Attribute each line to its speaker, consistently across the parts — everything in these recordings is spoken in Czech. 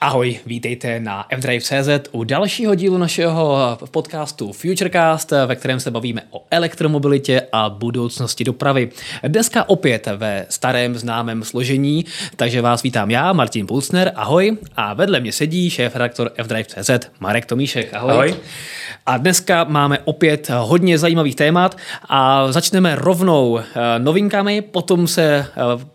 Speaker 1: Ahoj, vítejte na fdrive.cz u dalšího dílu našeho podcastu Futurecast, ve kterém se bavíme o elektromobilitě a budoucnosti dopravy. Dneska opět ve starém známém složení, takže vás vítám já, Martin Pulsner, ahoj, a vedle mě sedí šéf-redaktor fdrive.cz Marek Tomíšek, ahoj. ahoj. A dneska máme opět hodně zajímavých témat a začneme rovnou eh, novinkami, potom se eh,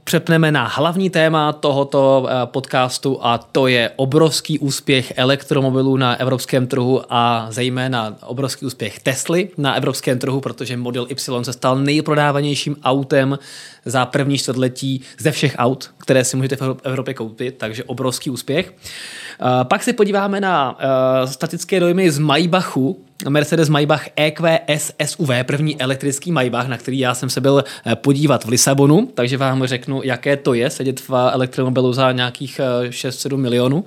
Speaker 1: přepneme na hlavní téma tohoto eh, podcastu a to je obrovský úspěch elektromobilů na evropském trhu a zejména obrovský úspěch Tesly na evropském trhu, protože Model Y se stal nejprodávanějším autem za první čtvrtletí ze všech aut, které si můžete v Evropě koupit, takže obrovský úspěch. Pak se podíváme na statické dojmy z Maybachu, Mercedes Maybach EQS SUV, první elektrický Maybach, na který já jsem se byl eh, podívat v Lisabonu, takže vám řeknu, jaké to je sedět v elektromobilu za nějakých 6-7 eh, milionů.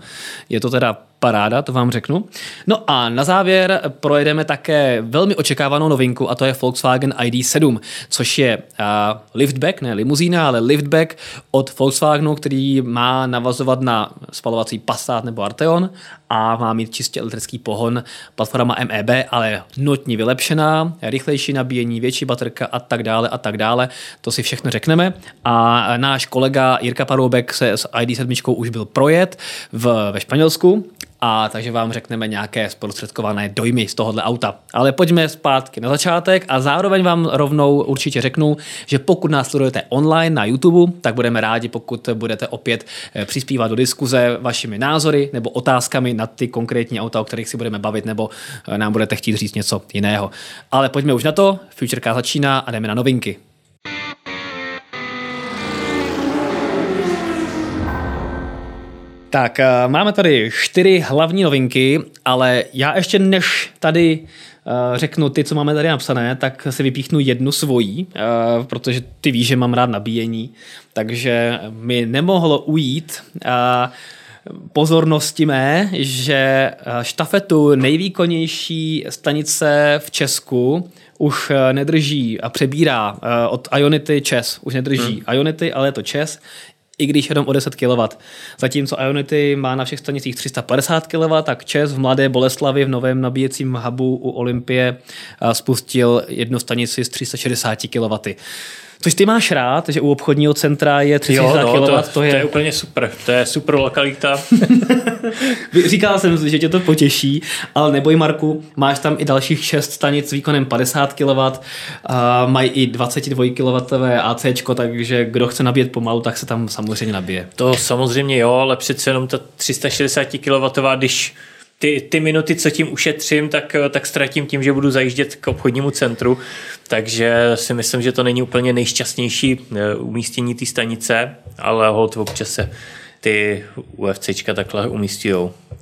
Speaker 1: Je to teda paráda, to vám řeknu. No a na závěr projedeme také velmi očekávanou novinku a to je Volkswagen ID7, což je uh, liftback, ne limuzína, ale liftback od Volkswagenu, který má navazovat na spalovací Passat nebo Arteon a má mít čistě elektrický pohon, platforma MEB, ale notně vylepšená, rychlejší nabíjení, větší baterka a tak dále a tak dále. To si všechno řekneme. A náš kolega Jirka Paroubek se s ID7 už byl projet v, ve Španělsku a takže vám řekneme nějaké zprostředkované dojmy z tohohle auta. Ale pojďme zpátky na začátek a zároveň vám rovnou určitě řeknu, že pokud nás sledujete online na YouTube, tak budeme rádi, pokud budete opět eh, přispívat do diskuze vašimi názory nebo otázkami na ty konkrétní auta, o kterých si budeme bavit, nebo eh, nám budete chtít říct něco jiného. Ale pojďme už na to, Futureka začíná a jdeme na novinky. Tak, eh, máme tady čtyři hlavní novinky, ale já ještě než tady uh, řeknu ty, co máme tady napsané, tak si vypíchnu jednu svojí, uh, protože ty víš, že mám rád nabíjení, takže mi nemohlo ujít pozornosti mé, že štafetu nejvýkonnější stanice v Česku už nedrží a přebírá od Ionity Čes. Už nedrží hmm. Ionity, ale je to Čes i když jenom o 10 kW. Zatímco Ionity má na všech stanicích 350 kW, tak ČES v Mladé Boleslavi v novém nabíjecím hubu u Olympie spustil jednu stanici s 360 kW. Což ty máš rád, že u obchodního centra je 360 jo, no,
Speaker 2: kW.
Speaker 1: To,
Speaker 2: to, je... to je úplně super. To je super lokalita.
Speaker 1: Říkal jsem že tě to potěší, ale neboj Marku, máš tam i dalších 6 stanic s výkonem 50 kW, a mají i 22 kW AC, takže kdo chce nabíjet pomalu, tak se tam samozřejmě nabije.
Speaker 2: To samozřejmě jo, ale přece jenom ta 360 kW, když ty, ty minuty, co tím ušetřím, tak, tak ztratím tím, že budu zajíždět k obchodnímu centru, takže si myslím, že to není úplně nejšťastnější eh, umístění té stanice, ale hod občas se ty UFCčka takhle.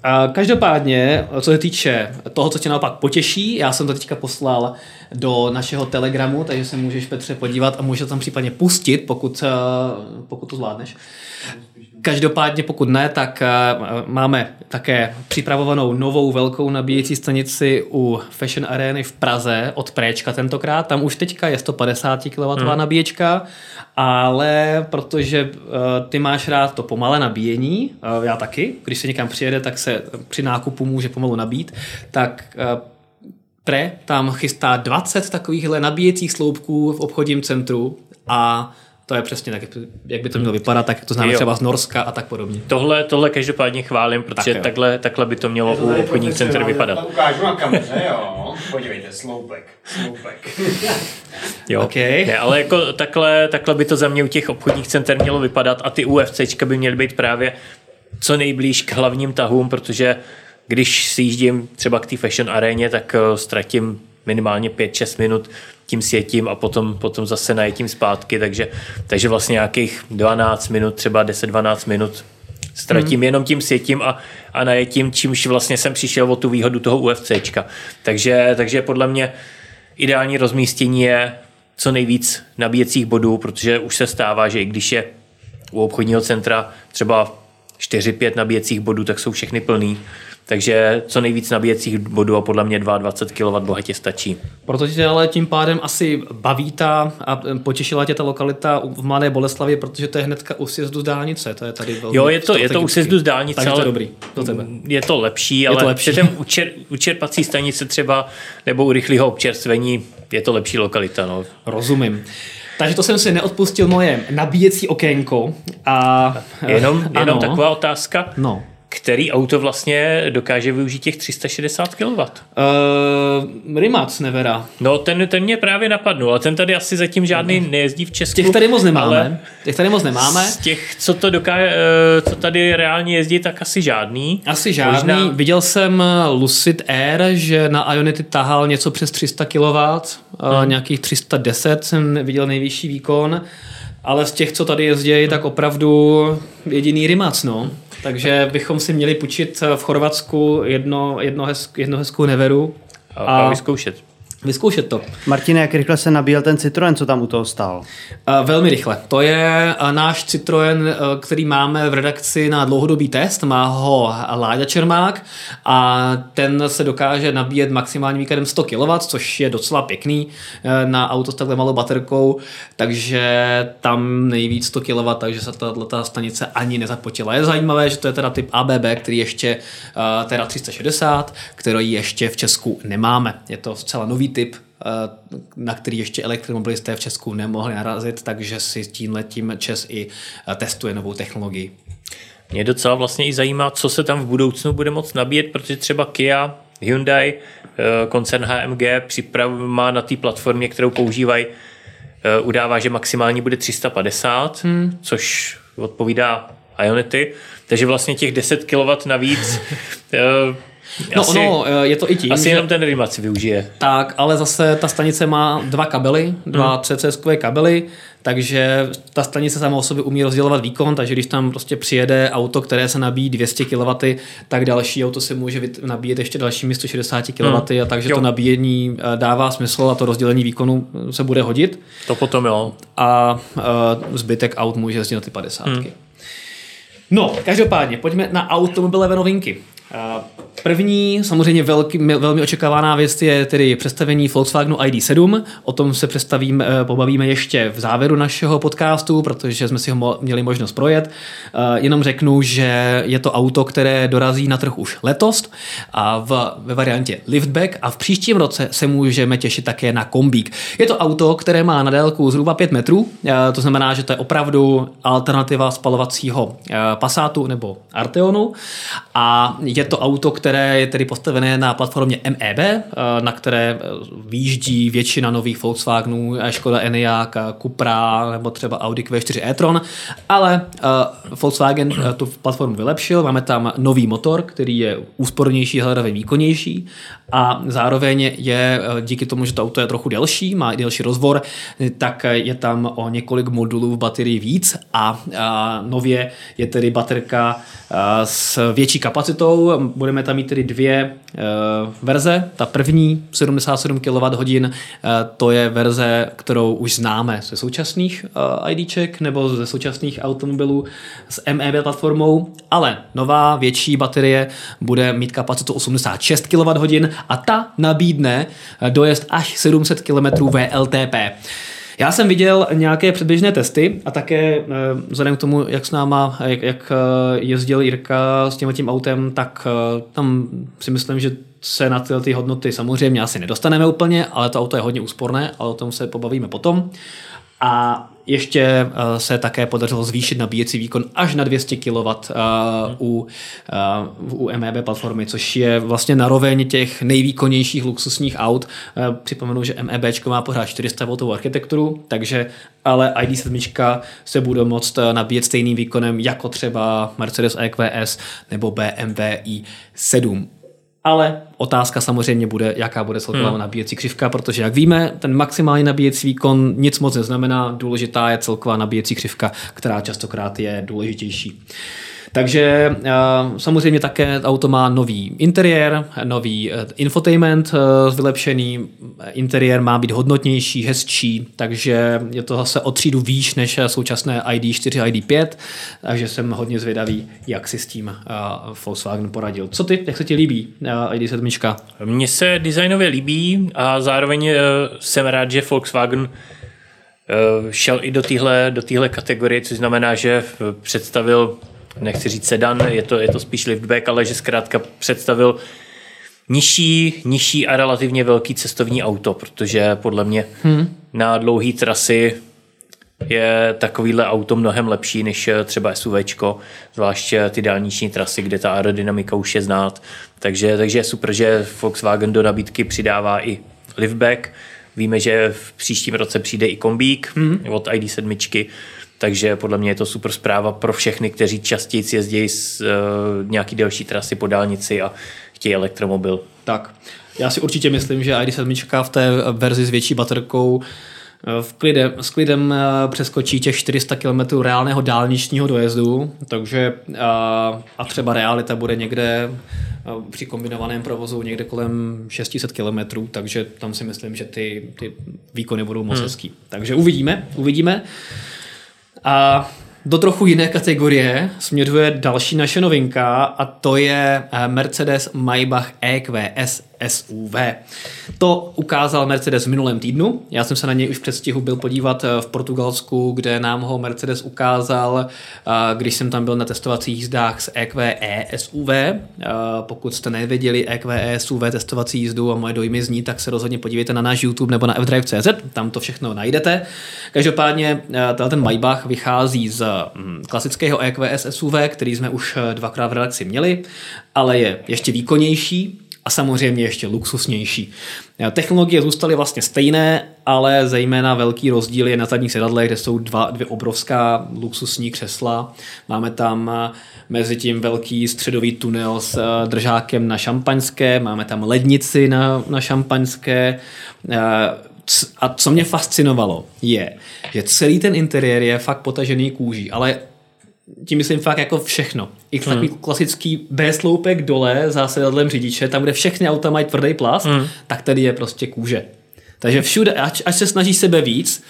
Speaker 1: A každopádně, co se týče toho, co tě naopak potěší, já jsem to teďka poslal do našeho telegramu, takže se můžeš Petře podívat a můžeš tam případně pustit, pokud, eh, pokud to zvládneš. Každopádně pokud ne, tak eh, máme také připravovanou novou velkou nabíjecí stanici u Fashion Areny v Praze od Préčka tentokrát. Tam už teďka je 150 kW hmm. nabíječka, ale protože uh, ty máš rád to pomalé nabíjení, uh, já taky, když se někam přijede, tak se při nákupu může pomalu nabít, tak Pre tam chystá 20 takovýchhle nabíjecích sloupků v obchodním centru a to je přesně tak, jak by to mělo vypadat, tak to známe jo. třeba z Norska a tak podobně.
Speaker 2: Tohle, tohle každopádně chválím, protože tak takhle, takhle by to mělo u obchodních center vypadat.
Speaker 3: Ukážu na kameře, jo. Podívejte, sloupek, sloupek.
Speaker 2: jo, okay. ne, ale jako takhle, takhle by to za mě u těch obchodních center mělo vypadat a ty UFCčka by měly být právě co nejblíž k hlavním tahům, protože když si jíždím třeba k té fashion aréně, tak eh, ztratím minimálně 5-6 minut tím sjetím a potom, potom zase najetím zpátky, takže, takže vlastně nějakých 12 minut, třeba 10-12 minut ztratím hmm. jenom tím sjetím a, a najetím, čímž vlastně jsem přišel o tu výhodu toho UFCčka. Takže, takže podle mě ideální rozmístění je co nejvíc nabíjecích bodů, protože už se stává, že i když je u obchodního centra třeba 4-5 nabíjecích bodů, tak jsou všechny plný. Takže co nejvíc nabíjecích bodů a podle mě 22 kW bohatě stačí.
Speaker 1: Proto tě ale tím pádem asi baví ta a potěšila tě ta lokalita v Mladé Boleslavě, protože to je hnedka u sjezdu z dálnice. To je tady velmi
Speaker 2: Jo, je to, je to u sjezdu z dálnice,
Speaker 1: Takže to
Speaker 2: ale
Speaker 1: je dobrý. Do tebe.
Speaker 2: je to lepší, ale
Speaker 1: to lepší.
Speaker 2: při u, čer, u čerpací stanice třeba nebo u rychlého občerstvení je to lepší lokalita. No.
Speaker 1: Rozumím. Takže to jsem si neodpustil moje nabíjecí okénko. A,
Speaker 2: Jenom,
Speaker 1: ano.
Speaker 2: jenom taková otázka.
Speaker 1: No.
Speaker 2: Který auto vlastně dokáže využít těch 360 kW?
Speaker 1: Uh, Rimac Nevera.
Speaker 2: No, ten, ten mě právě napadnul, a ten tady asi zatím žádný nejezdí v Česku.
Speaker 1: Těch tady moc nemáme.
Speaker 2: ale
Speaker 1: Těch tady moc nemáme.
Speaker 2: Z těch, co, to dokáže, co tady reálně jezdí, tak asi žádný.
Speaker 1: Asi žádný.
Speaker 2: Možná-
Speaker 1: Viděl jsem Lucid Air, že na Ionity tahal něco přes 300 kW, hmm. nějakých 310 jsem viděl nejvyšší výkon, ale z těch, co tady jezdí, tak opravdu jediný Rimac, no. Takže bychom si měli půjčit v Chorvatsku jedno, jedno, hezk, jedno hezkou neveru
Speaker 2: A, a vyzkoušet.
Speaker 1: Vyzkoušet to.
Speaker 4: Martine, jak rychle se nabíjel ten Citroen, co tam u toho stál?
Speaker 1: Uh, Velmi rychle. To je uh, náš Citroen, uh, který máme v redakci na dlouhodobý test. Má ho Láďa Čermák a ten se dokáže nabíjet maximálním výkladem 100 kW, což je docela pěkný na auto s takhle malou baterkou, takže tam nejvíc 100 kW, takže se tato stanice ani nezapotila. Je zajímavé, že to je teda typ ABB, který ještě teda 360, který ještě v Česku nemáme. Je to zcela nový typ, eh, na který ještě elektromobilisté v Česku nemohli narazit, takže si tímhletím Čes i eh, testuje novou technologii.
Speaker 2: Mě docela vlastně i zajímá, co se tam v budoucnu bude moct nabíjet, protože třeba Kia, Hyundai, eh, koncern HMG připrav, má na té platformě, kterou používají, udává, že maximální bude 350, hmm. což odpovídá Ionity, takže vlastně těch 10 kW navíc
Speaker 1: No
Speaker 2: asi,
Speaker 1: ono, eh, je to i tím,
Speaker 2: asi
Speaker 1: že...
Speaker 2: jenom ten Rimac využije.
Speaker 1: Tak, ale zase ta stanice má dva kabely, dva hmm. CCS-kové kabely, takže ta stanice sama o sobě umí rozdělovat výkon, takže když tam prostě přijede auto, které se nabíjí 200 kW, tak další auto se může nabíjet ještě dalšími 160 kW, hmm. a takže
Speaker 2: Jo.
Speaker 1: to nabíjení eh, dává smysl a to rozdělení výkonu eh, se bude hodit
Speaker 2: To potom jo.
Speaker 1: a zbytek aut může jezdit na ty 50. Hmm. No, každopádně, pojďme na automobilové novinky. První, samozřejmě velký, velmi očekávaná věc je tedy představení Volkswagenu ID7. O tom se představím, eh, pobavíme ještě v závěru našeho podcastu, protože jsme si ho měli možnost projet. Eh, Jenom řeknu, že je to auto, které dorazí na trh už letos a v, ve variantě liftback a v příštím roce se můžeme těšit také na kombík. Je to auto, které má na délku zhruba 5 metrů, eh, to znamená, že to je opravdu alternativa spalovacího Passatu nebo Arteonu a je to auto, které je tedy postavené na platformě MEB, eh, na které eh, výjíždí většina nových Volkswagenů, eh, Škoda Enyaq, Cupra nebo třeba Audi Q4 e-tron, ale Volkswagen tu platformu vylepšil, máme tam nový motor, který je úspornější, hledavě výkonnější. A zároveň je díky tomu, že to auto je trochu delší, má i delší rozvor, tak je tam o několik modulů v baterii víc. A, nově je tedy baterka s větší kapacitou. Budeme tam mít tedy dvě eh, verze. Ta první 77 kWh, to je verze, kterou už známe ze současných eh, IDček nebo ze současných automobilů s MEB platformou, ale nová větší baterie bude mít kapacitu 86 kWh a ta nabídne eh, dojezd až 700 km VLTP. Já jsem viděl nějaké předběžné testy a také eh, vzhledem k tomu, jak s náma, jak, jak eh, jezdil Jirka s tím tím autem, tak eh, tam si myslím, že se na tyhle ty hodnoty samozřejmě asi nedostaneme úplně, ale to auto je hodně úsporné, ale o tom se pobavíme potom. A ještě eh, se také podařilo zvýšit nabíjecí výkon až na 200 kW uh, u, uh, u MEB platformy, což je vlastně naroveň těch nejvýkonnějších luxusních aut. Připomenu, že MEB má pořád 400 V architekturu, takže ale ID7 se bude moct eh, nabíjet stejným výkonem jako třeba Mercedes EQS nebo BMW i7. Ale otázka samozřejmě bude, jaká bude celková hmm. nabíjecí křivka, protože jak víme, ten maximální nabíjecí výkon nic moc neznamená, důležitá je celková nabíjecí křivka, která častokrát je důležitější. Takže samozřejmě také auto má nový interiér, nový infotainment vylepšený, interiér má být hodnotnější, hezčí, takže je to zase o třídu výš než současné ID4, ID5, takže jsem hodně zvědavý, jak si s tím Volkswagen poradil. Co ty, jak se ti líbí ID7?
Speaker 2: Mně se designově líbí a zároveň jsem rád, že Volkswagen Eh, šel i do téhle do kategorie, což znamená, že představil, nechci říct sedan, je to, je to spíš liftback, ale že zkrátka představil nižší, nižší a relativně velký cestovní auto, protože podle mě hmm. na dlouhé trasy je takovýhle auto mnohem lepší než třeba SUVčko, zvláště ty dálniční trasy, kde ta aerodynamika už je znát. Takže, takže je super, že Volkswagen do nabídky přidává i liftback, Víme, že v příštím roce přijde i kombík mm-hmm. od ID7, takže podle mě je to super zpráva pro všechny, kteří častěji jezdí z uh, nějaký delší trasy po dálnici a chtějí elektromobil.
Speaker 1: Tak, já si určitě myslím, že ID7 v té verzi s větší baterkou eh, v klidem, s klidem eh, přeskočí těch 400 km reálného dálničního dojezdu, takže a, a třeba realita bude někde při kombinovaném provozu někde kolem 600 km, takže tam si myslím, že ty, ty výkony budou moc hmm. hezký. Takže uvidíme, uvidíme. A do trochu jiné kategorie směřuje další naše novinka a to je eh, Mercedes Maybach EQS SUV. To ukázal Mercedes v minulém týdnu. Já jsem se na něj už v předstihu byl podívat eh, v Portugalsku, kde nám ho Mercedes ukázal, eh, když jsem tam byl na testovacích jízdách s EQE SUV. Pokud jste nevěděli EQE SUV testovací jízdu a moje dojmy zní, tak se rozhodně podívejte na náš YouTube nebo na fdrive.cz, tam to všechno najdete. Každopádně ten Maybach vychází z hm, klasického EQS SUV, který jsme už dvakrát v redakci měli, ale je ještě výkonnější, a samozřejmě ještě luxusnější. Technologie zůstaly vlastně stejné, ale zejména velký rozdíl je na zadních sedadlech, kde jsou dva, dvě obrovská luxusní křesla. Máme tam eh, mezi tím velký středový tunel s eh, držákem na šampaňské, máme tam lednici na, na šampaňské. Eh, a co mě fascinovalo, je, že celý ten interiér je fakt potažený kůží, ale tím myslím fakt jako všechno. I hmm. takový klasický B-sloupek dole za sedadlem řidiče, tam, kde všechny auta mají tvrdý plast, hmm. tak tady je prostě kůže. Takže všude, až, až se snaží sebe víc,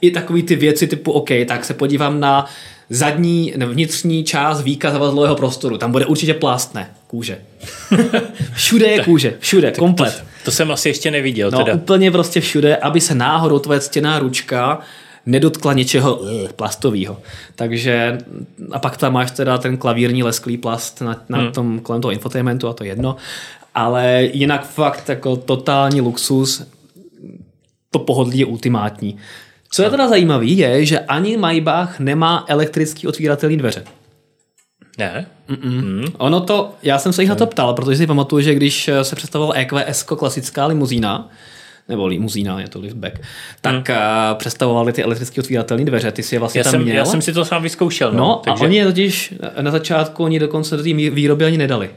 Speaker 1: i takový ty věci typu OK, tak se podívám na zadní, nebo vnitřní část víka zavazlového prostoru. Tam bude určitě plástne kůže. všude je kůže, všude, komplet.
Speaker 2: To, to jsem asi ještě neviděl.
Speaker 1: No,
Speaker 2: teda.
Speaker 1: úplně prostě všude, aby se náhodou tvoje ctěná ručka nedotkla něčeho uh, plastového. Takže a pak tam máš teda ten klavírní lesklý plast na, na hmm. tom, kolem toho infotainmentu a to jedno. Ale jinak fakt jako totální luxus, to pohodlí je ultimátní. Co je teda zajímavé, je, že ani Maybach nemá elektrický otvíratelný dveře.
Speaker 2: Ne? Mm.
Speaker 1: Ono to, já jsem se jich na to ptal, protože si pamatuju, že když se představoval EQS klasická limuzína, nebo limuzína, je to liftback, tak hmm. představovali ty elektricky otvíratelné dveře. Ty si je vlastně
Speaker 2: já
Speaker 1: tam
Speaker 2: jsem,
Speaker 1: měl.
Speaker 2: Já jsem si to sám vyzkoušel. No,
Speaker 1: no takže... a oni je totiž na začátku, oni dokonce do té výroby ani nedali.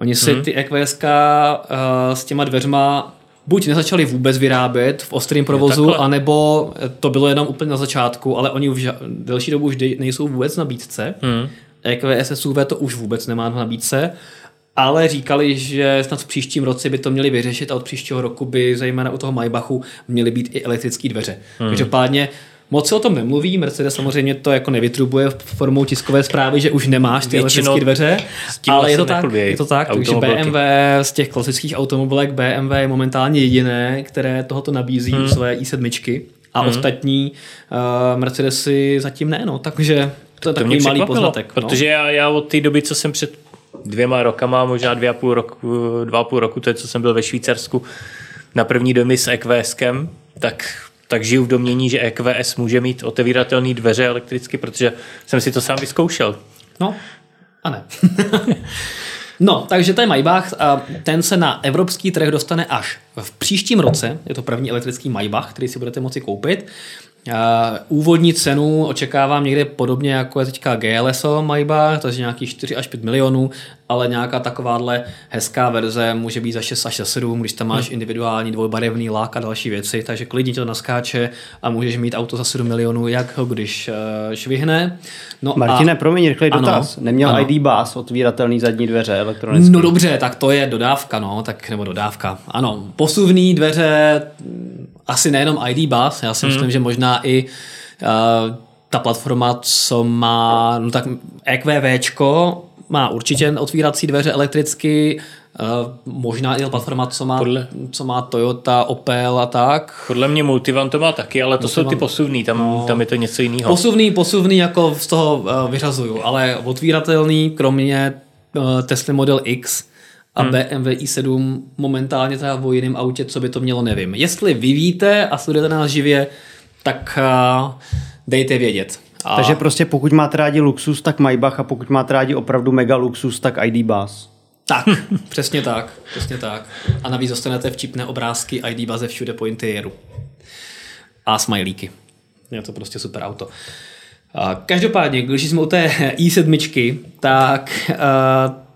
Speaker 1: Oni si hmm. ty EQS uh, s těma dveřma buď nezačali vůbec vyrábět v ostrém provozu, anebo to bylo jenom úplně na začátku, ale oni už delší dobu už nejsou vůbec na nabídce. Hmm. EQS SUV to už vůbec nemá na nabídce ale říkali, že snad v příštím roce by to měli vyřešit a od příštího roku by zejména u toho Maybachu měly být i elektrické dveře. Hmm. Každopádně Moc se o tom nemluví, Mercedes samozřejmě to jako nevytrubuje formou tiskové zprávy, že už nemáš ty elektrické dveře, ale je to tak, je to tak, takže BMW z těch klasických automobilek BMW je momentálně jediné, které tohoto nabízí hmm. své i7 a hmm. ostatní uh, Mercedesy zatím ne, no, takže to je to takový malý poznatek.
Speaker 2: No. Protože já, já od té doby, co jsem před dvěma rokama, možná dvě a půl roku, dva a půl roku, to je, co jsem byl ve Švýcarsku na první domy s EQSkem, tak tak žiju v domění, že EQS může mít otevíratelné dveře elektricky, protože jsem si to sám vyzkoušel.
Speaker 1: No, a ne. no, takže je Maybach. Ten se na evropský trh dostane až v příštím roce. Je to první elektrický Maybach, který si budete moci koupit. Úvodní cenu očekávám někde podobně jako je teďka GLSO Maybach, takže nějakých 4 až 5 milionů ale nějaká takováhle hezká verze může být za 6 až za 7, když tam máš hmm. individuální dvojbarevný lák a další věci, takže klidně to naskáče a můžeš mít auto za 7 milionů, jak ho když uh, švihne.
Speaker 4: No Martine, a... promiň, rychlej dotaz. Ano, Neměl ano. ID Bus otvíratelný zadní dveře elektronicky?
Speaker 1: No dobře, tak to je dodávka, no, tak nebo dodávka. Ano, posuvný dveře, asi nejenom ID Bus, já si hmm. myslím, že možná i uh, ta platforma, co má, no tak EQVčko, má určitě otvírací dveře elektricky, Uh, možná i platforma, co má, Podle... co má Toyota, Opel a tak.
Speaker 2: Podle mě Multivan to má taky, ale to Multivan... jsou ty posuvný, tam, no. tam je to něco jiného.
Speaker 1: Posuvný, posuvný jako z toho uh, vyřazuju, ale otvíratelný, kromě uh, Tesla Model X a hmm. BMW i7 momentálně teda o jiném autě, co by to mělo, nevím. Jestli vy víte a sledujete nás živě, tak dejte vědět.
Speaker 4: A... Takže prostě pokud máte rádi luxus, tak Maybach a pokud máte rádi opravdu mega luxus, tak ID Bus.
Speaker 1: Tak, přesně tak, přesně tak. A navíc dostanete vtipné obrázky ID baze všude po interiéru. A smajlíky. Je to prostě super auto. Každopádně, když jsme u té i7, tak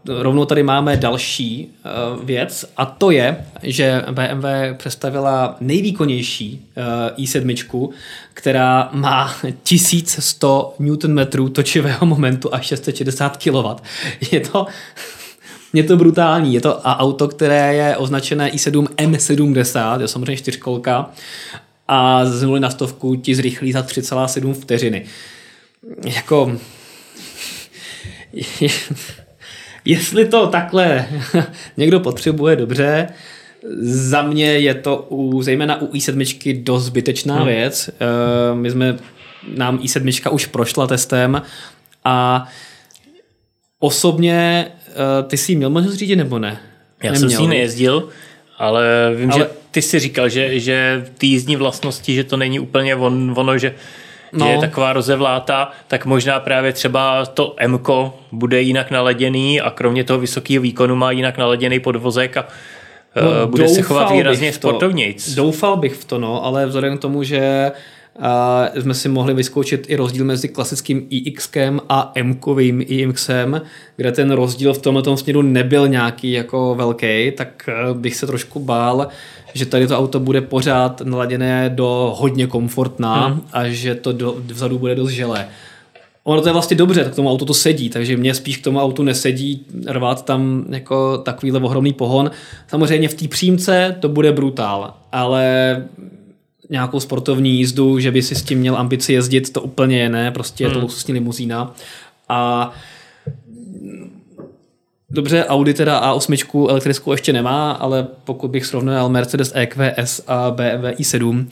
Speaker 1: rovnou tady máme další uh, věc a to je, že BMW představila nejvýkonnější uh, i7, která má 1100 Nm točivého momentu a 660 kW. Je to je to brutální. Je to auto, které je označené i7 M70, je samozřejmě čtyřkolka a z nuly na stovku ti zrychlí za 3,7 vteřiny. Jako Jestli to takhle někdo potřebuje dobře, za mě je to u, zejména u i7 dost zbytečná hmm. věc. Uh, my jsme, nám i7 už prošla testem a osobně uh, ty jsi měl možnost řídit nebo ne?
Speaker 2: Já Neměl. jsem si nejezdil, ale vím, ale... že ty jsi říkal, že, že ty jízdní vlastnosti, že to není úplně on, ono, že no. je taková rozevláta, tak možná právě třeba to M bude jinak naladěný a kromě toho vysokého výkonu má jinak naladěný podvozek a no, bude se chovat výrazně sportovnějc.
Speaker 1: Doufal bych v to, no, ale vzhledem k tomu, že a jsme si mohli vyzkoušet i rozdíl mezi klasickým iX a M-kovým iXem, kde ten rozdíl v tomhle směru nebyl nějaký jako velký, tak eh, bych se trošku bál, že tady to auto bude pořád naladěné do hodně komfortná hmm. a že to do, vzadu bude dost želé. Ono to je vlastně dobře, tak tomu auto to sedí, takže mě spíš k tomu autu nesedí rvát tam jako takovýhle ohromný pohon. Samozřejmě v té přímce to bude brutál, ale nějakou sportovní jízdu, že by si s tím měl ambici jezdit, to úplně je ne, prostě je to hmm. luxusní limuzína. A Dobře, Audi teda A8 elektrickou ještě nemá, ale pokud bych srovnal Mercedes EQS a BMW i7,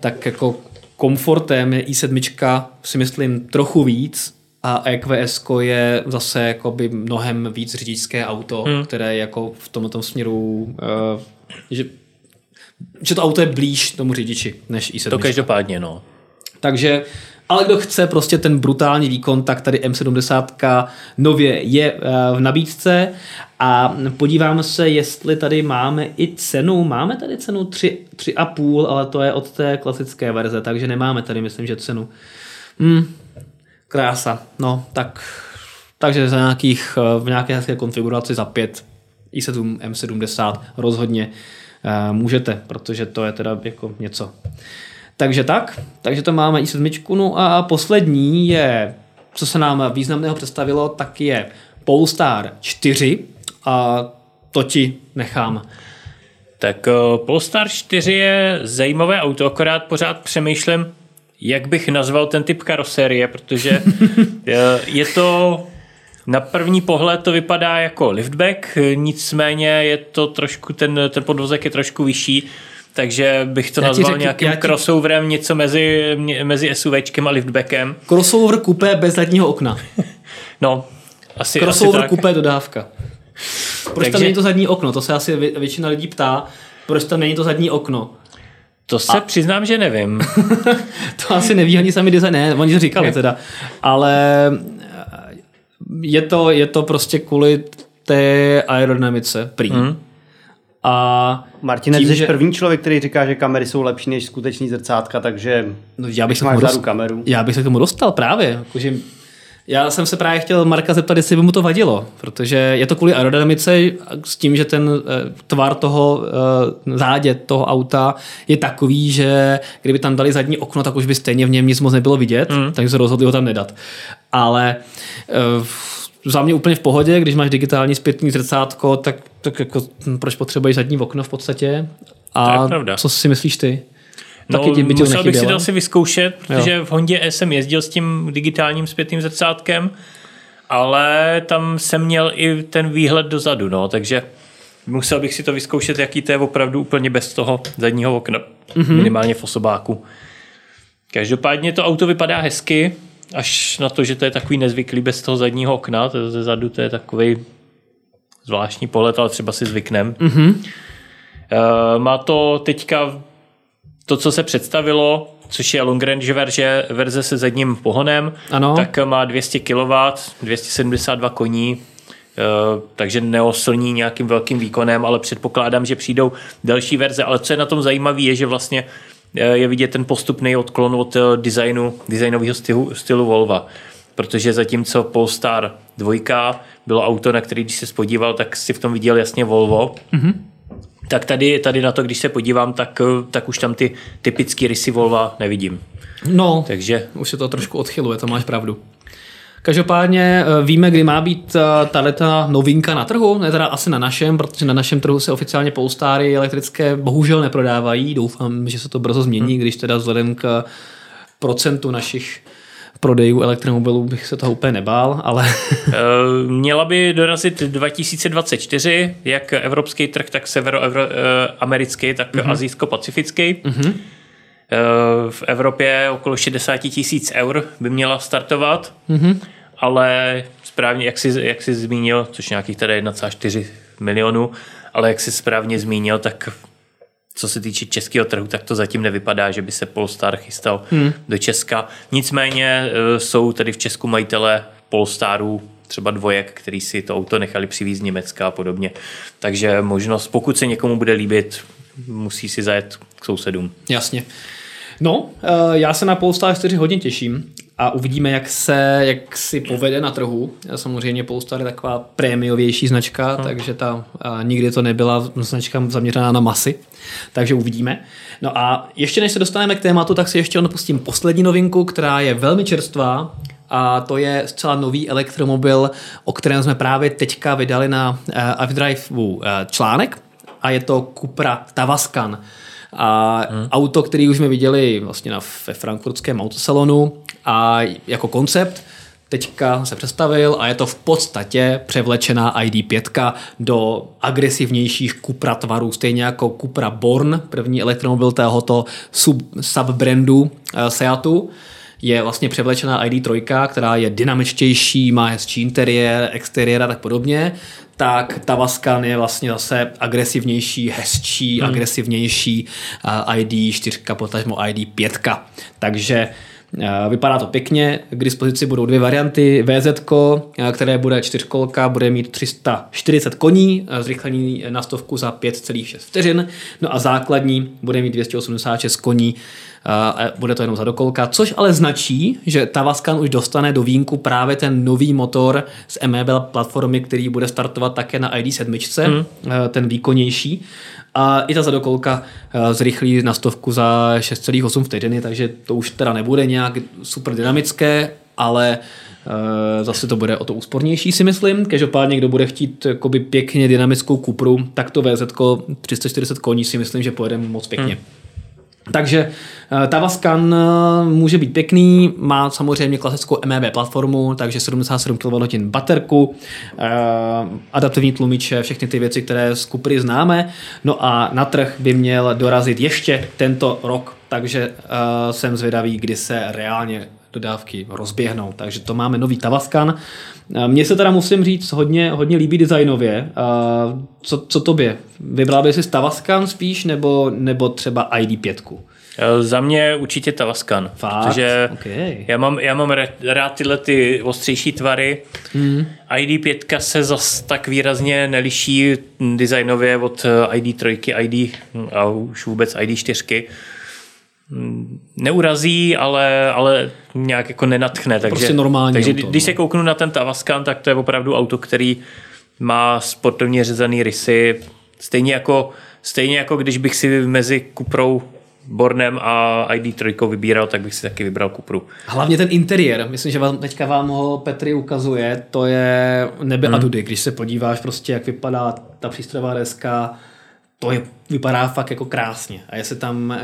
Speaker 1: tak jako komfortem je i7 si myslím trochu víc a EQS je zase jakoby mnohem víc řidičské auto, hmm. které je jako v tomto směru, uh, že, že to auto je blíž tomu řidiči než i7.
Speaker 2: To každopádně, no.
Speaker 1: Takže ale kdo chce prostě ten brutální výkon, tak tady M70 nově je eh, v nabídce a podíváme se, jestli tady máme i cenu. Máme tady cenu 3, 3,5, ale to je od té klasické verze, takže nemáme tady, myslím, že cenu. Hmm, krása. No, tak takže za nějakých, eh, v nějaké hezké konfiguraci za 5 i7 M70 rozhodně uh, můžete, protože to je teda jako něco. Takže tak, takže to máme i sedmičku. No a poslední je, co se nám významného představilo, tak je Polestar 4 a to ti nechám.
Speaker 2: Tak uh, Polestar 4 je zajímavé auto, akorát pořád přemýšlím, jak bych nazval ten typ karoserie, protože je to na první pohled to vypadá jako liftback, nicméně je to trošku, ten, ten podvozek je trošku vyšší, takže bych to já nazval řekl, nějakým ti... crossoverem, něco mezi, mezi SUVčkem a liftbackem.
Speaker 1: Crossover kupé bez zadního okna.
Speaker 2: no, asi
Speaker 1: Crossover
Speaker 2: asi
Speaker 1: kupé dodávka. Proč Takže... tam není to zadní okno? To se asi většina lidí ptá, proč tam není to zadní okno.
Speaker 2: To se a... přiznám, že nevím.
Speaker 1: to asi neví ani sami design, ne, oni to říkali teda. Ale je to, je to prostě kvůli té aerodynamice prý. Mm.
Speaker 4: A Martin, jsi že... první člověk, který říká, že kamery jsou lepší než skutečný zrcátka, takže
Speaker 1: no, já bych se máš dost...
Speaker 4: kameru.
Speaker 1: Já bych se k tomu dostal právě. Jakože Já jsem se právě chtěl Marka zeptat, jestli by mu to vadilo, protože je to kvůli aerodynamice s tím, že ten eh, tvar toho eh, zádě toho auta je takový, že kdyby tam dali zadní okno, tak už by stejně v něm nic moc nebylo vidět, mm. takže se rozhodli ho tam nedat. Ale eh, za mě úplně v pohodě, když máš digitální zpětný zrcátko, tak, tak jako, hm, proč potřebuješ zadní okno v podstatě? A co si myslíš ty?
Speaker 2: No, Taky by musel bych si to asi vyzkoušet, protože jo. v Hondě e jsem jezdil s tím digitálním zpětným zrcátkem, ale tam jsem měl i ten výhled dozadu, no, takže musel bych si to vyzkoušet, jaký to je opravdu úplně bez toho zadního okna, mm-hmm. minimálně v osobáku. Každopádně to auto vypadá hezky, až na to, že to je takový nezvyklý bez toho zadního okna, to ze zadu to je takový zvláštní pohled, ale třeba si zvyknem. Mm-hmm. Uh, má to teďka to, co se představilo, což je long range verze, verze se zadním pohonem, ano. tak má 200 kW, 272 koní, eh, takže neoslní nějakým velkým výkonem, ale předpokládám, že přijdou další verze. Ale co je na tom zajímavé, je, že vlastně je vidět ten postupný odklon od eh, designu, designového stylu, stylu Volva. Protože zatímco Polestar 2 bylo auto, na který, když se spodíval, tak si v tom viděl jasně Volvo. Mm-hmm tak tady, tady na to, když se podívám, tak, tak už tam ty typické rysy Volva nevidím.
Speaker 1: No, Takže... už se to trošku odchyluje, to máš pravdu. Každopádně eh, víme, kdy má být eh, tato novinka na trhu, ne teda asi na našem, protože na našem trhu se oficiálně Polestary elektrické bohužel neprodávají. Doufám, že se to brzo změní, hmm. když teda vzhledem k procentu našich prodejů elektromobilů bych se toho úplně nebál, ale...
Speaker 2: Eh, měla by dorazit 2024, jak evropský trh, tak severoamerický, tak mm-hmm. azijsko-pacifický. Mm-hmm. V Evropě okolo 60 tisíc eur by měla startovat, mm-hmm. ale správně, jak jsi, jak jsi zmínil, což nějakých tady 1,4 milionů, ale jak jsi správně zmínil, tak co se týče českého trhu, tak to zatím nevypadá, že by se Polestar chystal hmm. do Česka. Nicméně e, jsou tady v Česku majitele Polestarů třeba dvojek, který si to auto nechali přivízt z Německa a podobně. Takže možnost, pokud se někomu bude líbit, musí si zajet k sousedům.
Speaker 1: Jasně. No, e, já se na Polestar 4 hodně těším a uvidíme, jak se, jak si povede na trhu. Samozřejmě Polestar je taková prémiovější značka, hmm. takže ta nikdy to nebyla značka zaměřená na masy, takže uvidíme. No a ještě než se dostaneme k tématu, tak si ještě odpustím poslední novinku, která je velmi čerstvá a to je zcela nový elektromobil, o kterém jsme právě teďka vydali na uh, uh, článek a je to Cupra Tavascan. A hmm. auto, který už jsme viděli vlastně na, ve frankfurtském autosalonu a jako koncept teďka se představil a je to v podstatě převlečená ID5 do agresivnějších Cupra tvarů, stejně jako Cupra Born, první elektromobil tohoto sub, subbrandu uh, Seatu je vlastně převlečená ID3, která je dynamičtější, má hezčí interiér, exteriér a tak podobně tak Tavascan je vlastně zase agresivnější, hezčí, hmm. agresivnější ID 4, potažmo ID 5. Takže Vypadá to pěkně, k dispozici budou dvě varianty. VZ, které bude čtyřkolka, bude mít 340 koní, zrychlení na stovku za 5,6 vteřin, no a základní bude mít 286 koní, bude to jenom za dokolka, což ale značí, že Tavascan už dostane do vínku právě ten nový motor z MEB platformy, který bude startovat také na ID7, hmm. ten výkonnější. A i ta zadokolka zrychlí na stovku za 6,8 vteřiny, takže to už teda nebude nějak super dynamické, ale zase to bude o to úspornější, si myslím. Každopádně, kdo bude chtít jakoby pěkně dynamickou Kupru, tak to VZ 340 koní si myslím, že pojede moc pěkně. Hmm. Takže uh, Tavascan uh, může být pěkný, má samozřejmě klasickou MEB platformu, takže 77 kWh baterku, uh, adaptivní tlumiče, všechny ty věci, které z Cupry známe. No a na trh by měl dorazit ještě tento rok, takže jsem zvědavý, kdy se reálně dodávky rozběhnou. Takže to máme nový Tavascan. Mně se teda musím říct, hodně, hodně líbí designově. Co, co tobě? Vybral by si Tavascan spíš nebo, nebo třeba ID5?
Speaker 2: E, za mě určitě Tavascan, Fakt? protože okay. já mám, já mám rád tyhle ty ostřejší tvary. Hmm. ID5 se zas tak výrazně neliší designově od ID3, ID a už vůbec ID4. Neurazí, ale, ale nějak jako nenatchne. Takže,
Speaker 1: prostě normální
Speaker 2: Takže
Speaker 1: auto,
Speaker 2: když
Speaker 1: no.
Speaker 2: se kouknu na ten Tavascan, tak to je opravdu auto, který má sportovně řezaný rysy, stejně jako, stejně jako když bych si mezi Cuprou Bornem a ID3 vybíral, tak bych si taky vybral Cupru.
Speaker 1: Hlavně ten interiér, myslím, že vám, teďka vám ho Petri ukazuje, to je nebe
Speaker 2: Hmm.
Speaker 1: a dudy, když se podíváš prostě, jak vypadá ta přístrojová deska, to je, vypadá fakt jako krásně. A jestli tam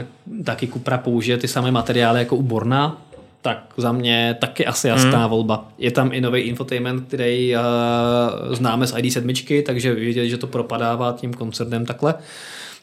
Speaker 1: taky Cupra použije ty samé materiály jako u Borna, tak za mě taky asi jasná
Speaker 2: Hmm.
Speaker 1: volba. Je tam i nový infotainment, který uh, známe z ID7, takže vidět, že to propadává tím koncernem takhle.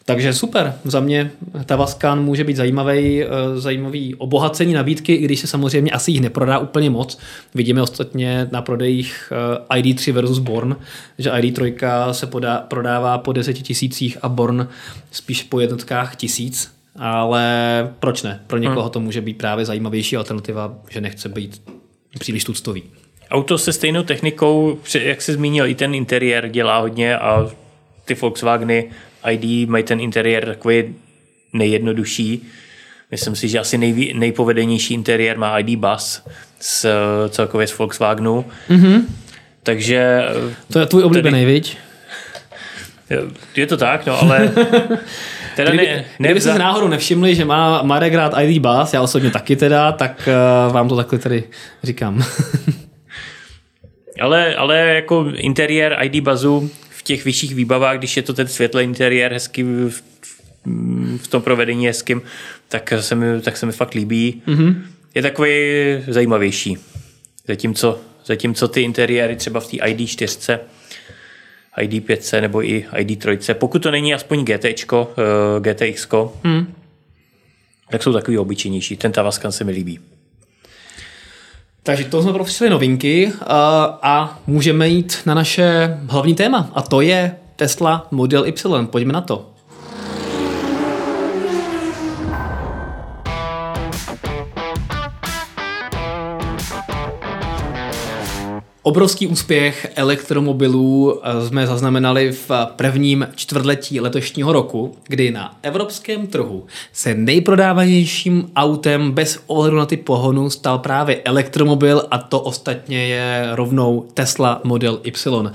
Speaker 1: Takže super, za mě Tavascan může být zajímavý, eh, zajímavý obohacení nabídky, i když se samozřejmě asi jich neprodá úplně moc. Vidíme ostatně na prodejích eh, ID3 versus Born, že ID3 se podá, prodává po deseti tisících a Born spíš po jednotkách tisíc, ale proč ne? Pro někoho to může být právě zajímavější alternativa, že nechce být příliš tuctový.
Speaker 2: Auto se stejnou technikou, jak se zmínil, i ten interiér dělá hodně a ty Volkswageny ID mají ten interiér takový nejjednodušší. Myslím si, že asi nejví, nejpovedenější interiér má ID Bus z, celkově z Volkswagenu. Mm-hmm. Takže
Speaker 1: To je tvůj oblíbený, viď?
Speaker 2: je to tak, no, ale teda
Speaker 1: Kdyby,
Speaker 2: ne, ne
Speaker 1: kdyby se náhodou nevšimli, že má Marek rád ID Bus, já osobně taky teda, tak uh, vám to takhle tady říkám.
Speaker 2: Ale, ale jako interiér ID bazu těch vyšších výbavách, když je to ten světlý interiér hezký v, v, v tom provedení hezkým, tak se mi, tak se mi fakt líbí. Mm-hmm. Je takový zajímavější. Zatímco, zatímco ty interiéry třeba v té ID4, ID5 nebo i ID3, pokud to není aspoň GT, uh, GTX, mm. tak jsou takový obyčejnější. Ten Tavascan se mi líbí.
Speaker 1: Takže to jsme profesili novinky uh, a můžeme jít na naše hlavní téma a to je Tesla Model Y. Pojďme na to. Obrovský úspěch elektromobilů eh, jsme zaznamenali v prvním čtvrtletí letošního roku, kdy na evropském trhu se nejprodávanějším autem bez ohledu na ty pohonu stal právě elektromobil a to ostatně je rovnou Tesla Model Y.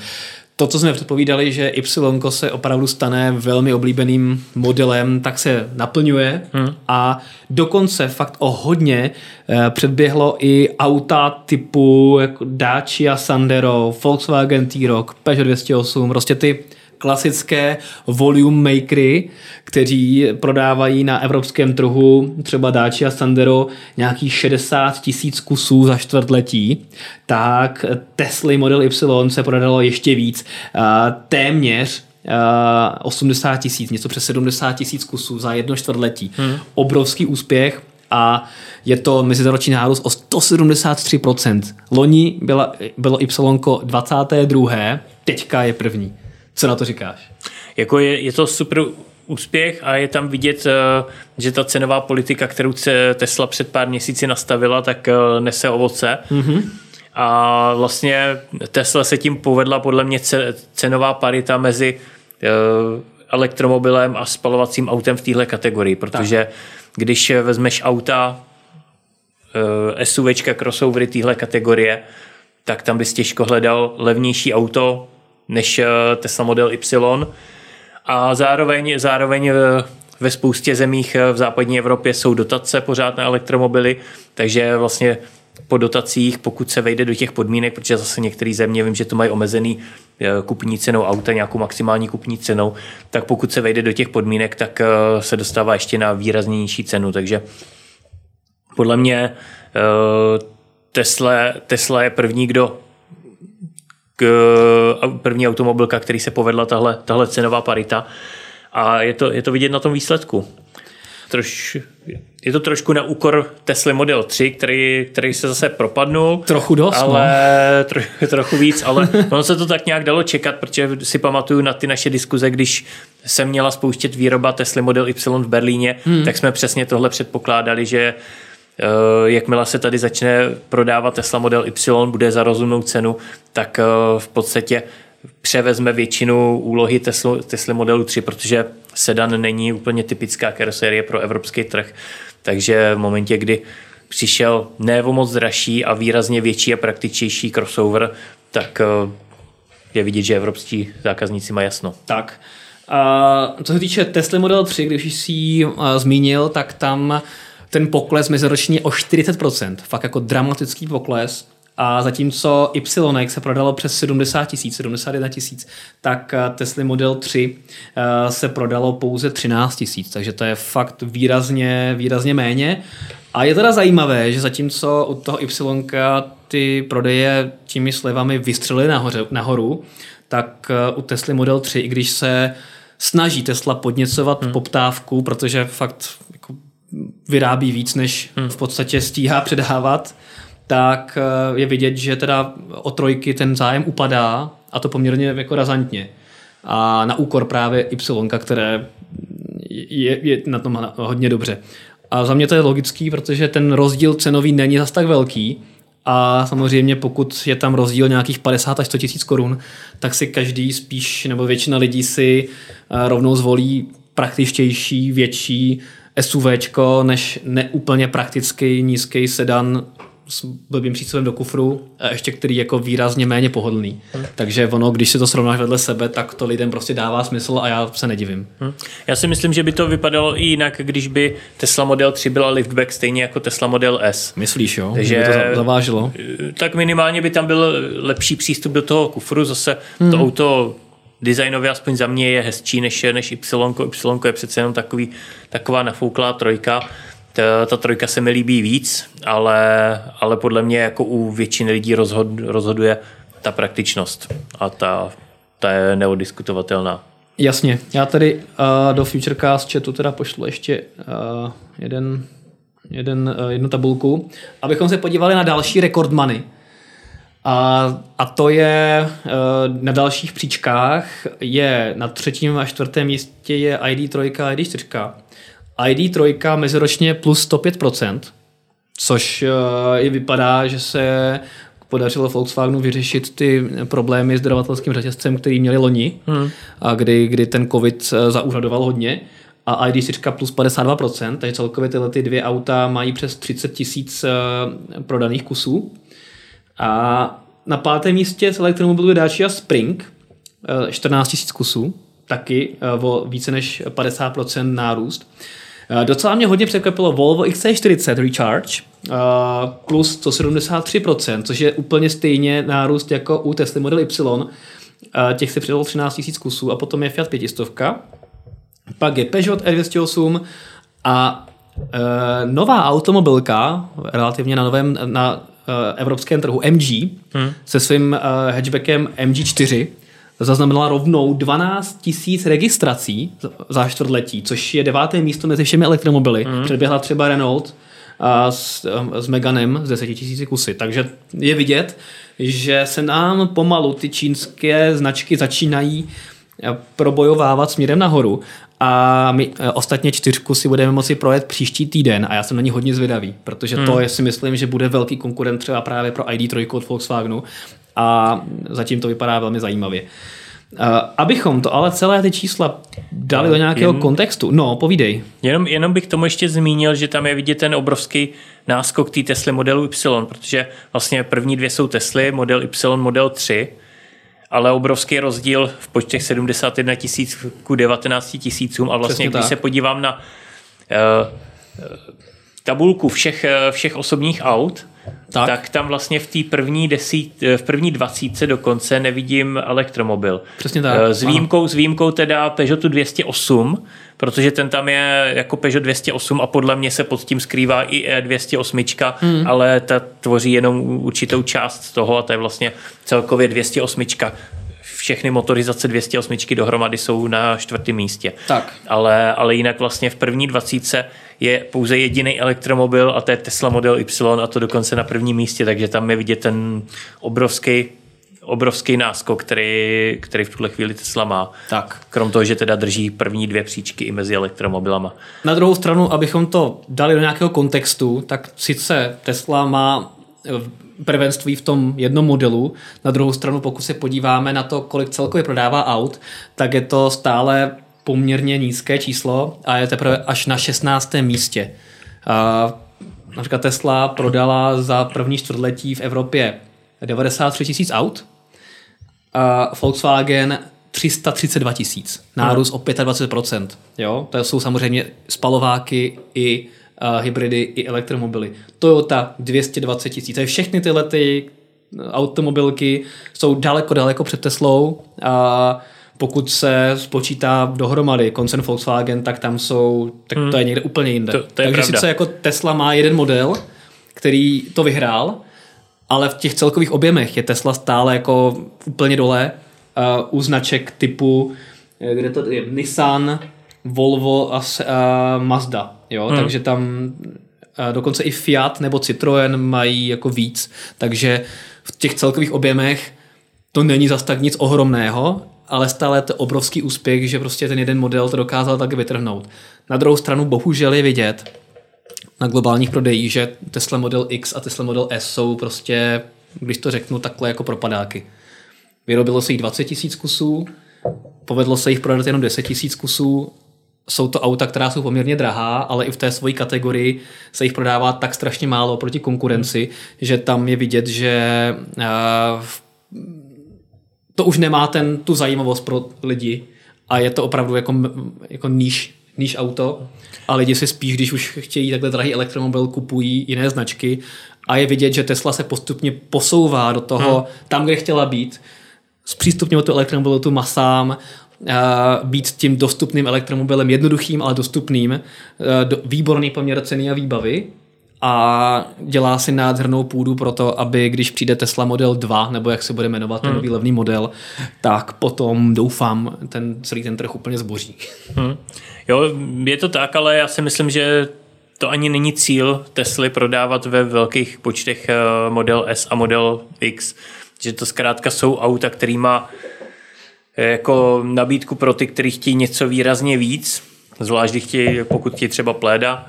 Speaker 1: To, co jsme předpovídali, že Y se opravdu stane velmi oblíbeným modelem, tak se naplňuje hmm. a dokonce fakt o hodně eh, předběhlo i auta typu jako Dacia Sandero, Volkswagen T-Roc, Peugeot 208, prostě ty klasické volume makery, kteří prodávají na evropském trhu třeba Dacia Sandero nějakých 60 tisíc kusů za čtvrtletí, tak Tesla Model Y se prodalo ještě víc, téměř 80 tisíc, něco přes 70 tisíc kusů za jedno čtvrtletí. Hmm. Obrovský úspěch a je to meziroční nárůst o 173%. Loni byla, bylo Y 22. teďka je první. Co na to říkáš?
Speaker 2: Jako je, je to super úspěch a je tam vidět, eh, že ta cenová politika, kterou se Tesla před pár měsíci nastavila, tak eh, nese ovoce. Mm-hmm. A vlastně Tesla se tím povedla podle mě cenová parita mezi eh, elektromobilem a spalovacím autem v téhle kategorii, protože tak. když vezmeš auta SUVčka, crossovery téhle kategorie, tak tam bys těžko hledal levnější auto než Tesla Model Y. A zároveň, zároveň ve spoustě zemích v západní Evropě jsou dotace pořád na elektromobily, takže vlastně po dotacích, pokud se vejde do těch podmínek, protože zase některé země, vím, že to mají omezený kupní cenou auta, nějakou maximální kupní cenou, tak pokud se vejde do těch podmínek, tak se dostává ještě na výrazně nižší cenu, takže podle mě Tesla, Tesla je první, kdo první automobilka, který se povedla tahle, tahle cenová parita a je to, je to vidět na tom výsledku. Troš, je to trošku na úkor Tesla Model 3, který, který se zase propadnul.
Speaker 1: Trochu dost,
Speaker 2: ale no. tro, trochu víc, ale ono se to tak nějak dalo čekat, protože si pamatuju na ty naše diskuze, když se měla spouštět výroba Tesla Model Y v Berlíně, hmm. tak jsme přesně tohle předpokládali, že jakmile se tady začne prodávat Tesla Model Y, bude za rozumnou cenu, tak v podstatě převezme většinu úlohy Tesla, Tesla modelu 3, protože sedan není úplně typická karoserie pro evropský trh. Takže v momentě, kdy přišel ne o moc dražší a výrazně větší a praktičtější crossover, tak eh, je vidět, že evropští zákazníci mají jasno.
Speaker 1: Tak. A co se týče Tesla Model 3, když jsi ji zmínil, tak tam ten pokles meziroční o 40%. Fakt jako dramatický pokles. A zatímco Y se prodalo přes 70 tisíc, 71 tisíc, tak Tesla Model 3 se prodalo pouze 13 tisíc, takže to je fakt výrazně, výrazně méně. A je teda zajímavé, že zatímco u toho Y ty prodeje těmi slevami vystřelily nahoře, nahoru, tak u Tesla Model 3, i když se snaží Tesla podněcovat hmm. poptávku, protože fakt vyrábí víc, než hmm. v podstatě stíhá předávat, tak eh, je vidět, že teda o trojky ten zájem upadá a to poměrně jako razantně. A na úkor právě Y, které je, je na tom hodně dobře. A za mě to je logický, protože ten rozdíl cenový není zas tak velký a samozřejmě pokud je tam rozdíl nějakých 50 až 100 tisíc korun, tak si každý spíš, nebo většina lidí si eh, rovnou zvolí praktičtější, větší SUVčko, než neúplně praktický nízký sedan s blbým přístupem do kufru, a ještě který jako výrazně méně pohodlný. Hmm. Takže ono, když si to srovnáš vedle sebe, tak to lidem prostě dává smysl a já se nedivím. Hmm.
Speaker 2: Já si myslím, že by to vypadalo i jinak, když by Tesla Model 3 byla liftback stejně jako Tesla Model S.
Speaker 1: Myslíš, jo? Takže by to zavážilo?
Speaker 2: Tak minimálně by tam byl lepší přístup do toho kufru, zase hmm. to auto designově aspoň za mě je hezčí než, než Y. Y je přece jenom takový, taková nafouklá trojka. Ta, ta trojka se mi líbí víc, ale, ale podle mě jako u většiny lidí rozhod, rozhoduje ta praktičnost a ta, ta je neodiskutovatelná.
Speaker 1: Jasně, já tady uh, do Futurecast chatu teda pošlu ještě uh, jeden, jeden, uh, jednu tabulku, abychom se podívali na další rekordmany. A, a to je uh, na dalších příčkách je na třetím a čtvrtém místě je ID3 a ID4. ID3 meziročně plus 105%, což uh, i vypadá, že se podařilo Volkswagenu vyřešit ty problémy s dodavatelským řetězcem, který měli loni, hmm. a kdy, kdy ten covid eh, zaúřadoval hodně a ID4 plus 52%, takže celkově tyhle ty dvě auta mají přes 30 tisíc prodaných kusů. A na pátém místě z elektromobilu je Dacia Spring, 14 eh, 000 kusů, taky eh, o více než 50% nárůst. Eh, docela mě hodně překvapilo Volvo XC40 Recharge plus 173%, což je úplně stejně nárůst jako u Tesla Model Y. Těch se přidalo 13 000 kusů a potom je Fiat 500. Pak je Peugeot E208 a nová automobilka, relativně na novém, na evropském trhu MG hmm. se svým uh, hatchbackem MG4 zaznamenala rovnou 12 tisíc registrací za čtvrtletí, což je deváté místo mezi všemi elektromobily. Hmm. Předběhla třeba Renault a s, s Meganem z 10 tisíci kusy. Takže je vidět, že se nám pomalu ty čínské značky začínají probojovávat směrem nahoru a my e, ostatně čtyřku si budeme moci projet příští týden a já jsem na ní hodně zvědavý, protože hmm. to je, si myslím, že bude velký konkurent třeba právě pro ID3 od Volkswagenu a zatím to vypadá velmi zajímavě. Uh, abychom to ale celé ty čísla dali do nějakého jen, kontextu. No, povídej.
Speaker 2: Jenom, jenom bych tomu ještě zmínil, že tam je vidět ten obrovský náskok té Tesly modelu Y, protože vlastně první dvě jsou Tesly, model Y, model 3 ale obrovský rozdíl v počtech 71 tisíc ku 19 tisícům a vlastně, Přesně když tak. se podívám na uh, tabulku všech, eh, všech osobních aut, tak. tak tam vlastně v té první desít, v první dvacítce dokonce nevidím elektromobil.
Speaker 1: Přesně tak.
Speaker 2: S výjimkou, s výjimkou teda Peugeotu 208, protože ten tam je jako Peugeot 208 a podle mě se pod tím skrývá i E208, hmm. ale ta tvoří jenom určitou část toho a to je vlastně celkově 208 všechny motorizace 208 dohromady jsou na čtvrtém místě.
Speaker 1: Tak.
Speaker 2: Ale, ale jinak vlastně v první dvacítce je pouze jediný elektromobil a to je Tesla Model Y a to dokonce na prvním místě, takže tam je vidět ten obrovský obrovský náskok, který, který v tuhle chvíli Tesla má.
Speaker 1: Tak.
Speaker 2: Krom toho, že teda drží první dvě příčky i mezi elektromobilama.
Speaker 1: Na druhou stranu, abychom to dali do nějakého kontextu, tak sice Tesla má prvenství v tom jednom modelu. Na druhou stranu, pokud se podíváme na to, kolik celkově prodává aut, tak je to stále poměrně nízké číslo a je teprve až na 16. místě. A například Tesla prodala za první čtvrtletí v Evropě 93 tisíc aut, a Volkswagen 332 tisíc, nárůst o 25%. Jo? To jsou samozřejmě spalováky i hybridy, i elektromobily. Toyota 220 tisíc. Všechny tyhle ty automobilky jsou daleko, daleko před Teslou a pokud se spočítá dohromady koncern Volkswagen, tak tam jsou, tak hmm. to je někde úplně jinde. To, to je Takže pravda. sice jako Tesla má jeden model, který to vyhrál, ale v těch celkových objemech je Tesla stále jako úplně dole uh, u značek typu, eh, kde to je, Nissan, Volvo a uh, Mazda. Jo? Hmm. Takže tam uh, dokonce i Fiat nebo Citroën mají jako víc. Takže v těch celkových objemech to není zas tak nic ohromného, ale stále je to obrovský úspěch, že prostě ten jeden model to dokázal tak vytrhnout. Na druhou stranu bohužel je vidět na globálních prodejích, že Tesla Model X a Tesla Model S jsou prostě, když to řeknu, takhle jako propadáky. Vyrobilo se jich 20 tisíc kusů, povedlo se jich prodat jenom 10 tisíc kusů, jsou to auta, která jsou poměrně drahá, ale i v té svojí kategorii se jich prodává tak strašně málo proti konkurenci, že tam je vidět, že uh, to už nemá ten, tu zajímavost pro lidi a je to opravdu jako, jako níž, níž auto a lidi si spíš, když už chtějí takhle drahý elektromobil, kupují jiné značky a je vidět, že Tesla se postupně posouvá do toho, hmm. tam, kde chtěla být, zpřístupňovat tu elektromobilitu masám, být tím dostupným elektromobilem jednoduchým, ale dostupným, výborný poměr ceny a výbavy a dělá si nádhernou půdu pro to, aby když přijde Tesla Model 2, nebo jak se bude jmenovat ten hmm. nový levný model, tak potom doufám, ten celý ten trh úplně zboří.
Speaker 2: Hmm. Jo, je to tak, ale já si myslím, že to ani není cíl Tesly prodávat ve velkých počtech eh, Model S a Model X, že to zkrátka jsou auta, který má jako nabídku pro ty, kteří chtějí něco výrazně víc, zvlášť když chtějí, pokud chtějí třeba pléda,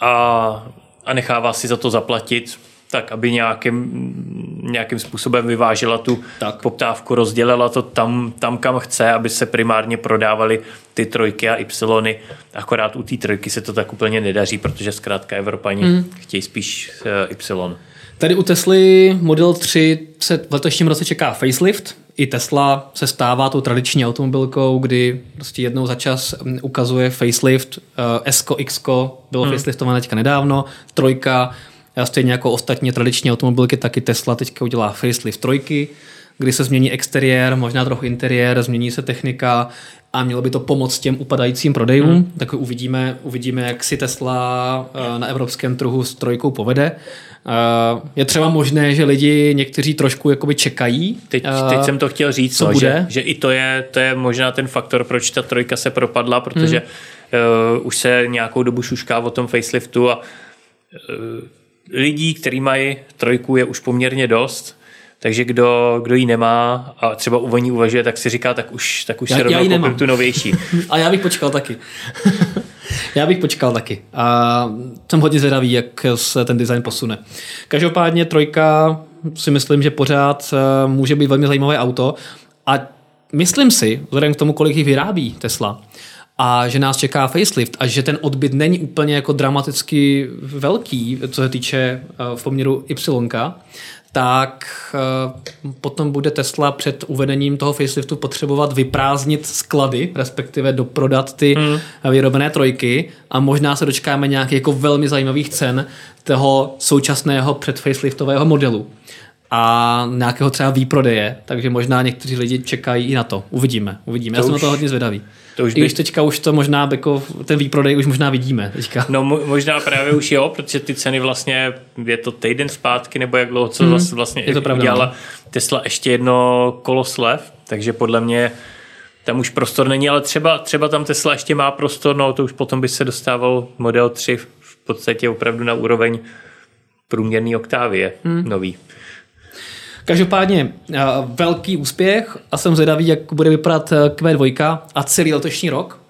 Speaker 2: a a nechává si za to zaplatit, tak aby nějakým, nějakým způsobem vyvážela tu tak. poptávku, rozdělila to tam, tam, kam chce, aby se primárně prodávaly ty trojky a Y. Akorát u té trojky se to tak úplně nedaří, protože zkrátka Evropani mm. chtějí spíš eh, Y.
Speaker 1: Tady u Tesly Model 3 se v letošním roce čeká facelift. I Tesla se stává tou tradiční automobilkou, kdy prostě jednou za čas mm, ukazuje facelift. Eh, S, X bylo hmm. faceliftované teďka nedávno, trojka, stejně jako ostatní tradiční automobilky, taky Tesla teďka udělá facelift trojky, kdy se změní exteriér, možná trochu interiér, změní se technika a mělo by to pomoct těm upadajícím prodejům. Hmm. Tak uvidíme, uvidíme, jak si Tesla eh, na evropském trhu s trojkou povede. Eh, je třeba možné, že lidi někteří trošku jakoby čekají.
Speaker 2: Teď, teď eh, jsem to chtěl říct, co no, bude? Že, že i to je, to je možná ten faktor, proč ta trojka se propadla, protože hmm. uh, už se nějakou dobu šušká o tom faceliftu a uh, lidí, kteří mají trojku, je už poměrně dost. Takže kdo, kdo ji nemá a třeba u ní uvažuje, tak si říká, tak už, tak už já, se rovnou tu novější.
Speaker 1: a já bych počkal taky. Já bych počkal taky. A jsem hodně zvědavý, jak se ten design posune. Každopádně trojka si myslím, že pořád eh, může být velmi zajímavé auto a myslím si, vzhledem k tomu, kolik jich vyrábí Tesla, a že nás čeká facelift a že ten odbyt není úplně jako dramaticky velký, co se týče eh, v poměru Y, tak eh, potom bude Tesla před uvedením toho faceliftu potřebovat vyprázdnit sklady, respektive doprodat ty mm. vyrobené trojky a možná se dočkáme nějakých jako velmi zajímavých cen toho současného předfaceliftového modelu a nějakého třeba výprodeje, takže možná někteří lidi čekají i na to. Uvidíme, uvidíme. To Já jsem už... na to hodně zvědavý. To už by... I když teďka už to možná, jako ten výprodej už možná vidíme. Teďka.
Speaker 2: No možná právě už jo, protože ty ceny vlastně, je to týden zpátky, nebo jak dlouho, co mm, vlastně je to pravda, udělala no. Tesla ještě jedno kolo slev, takže podle mě tam už prostor není, ale třeba, třeba tam Tesla ještě má prostor, no to už potom by se dostával Model 3 v podstatě opravdu na úroveň průměrný Octavie mm. nový.
Speaker 1: Každopádně velký úspěch a jsem zvědavý, jak bude vypadat Q2 a celý letošní rok.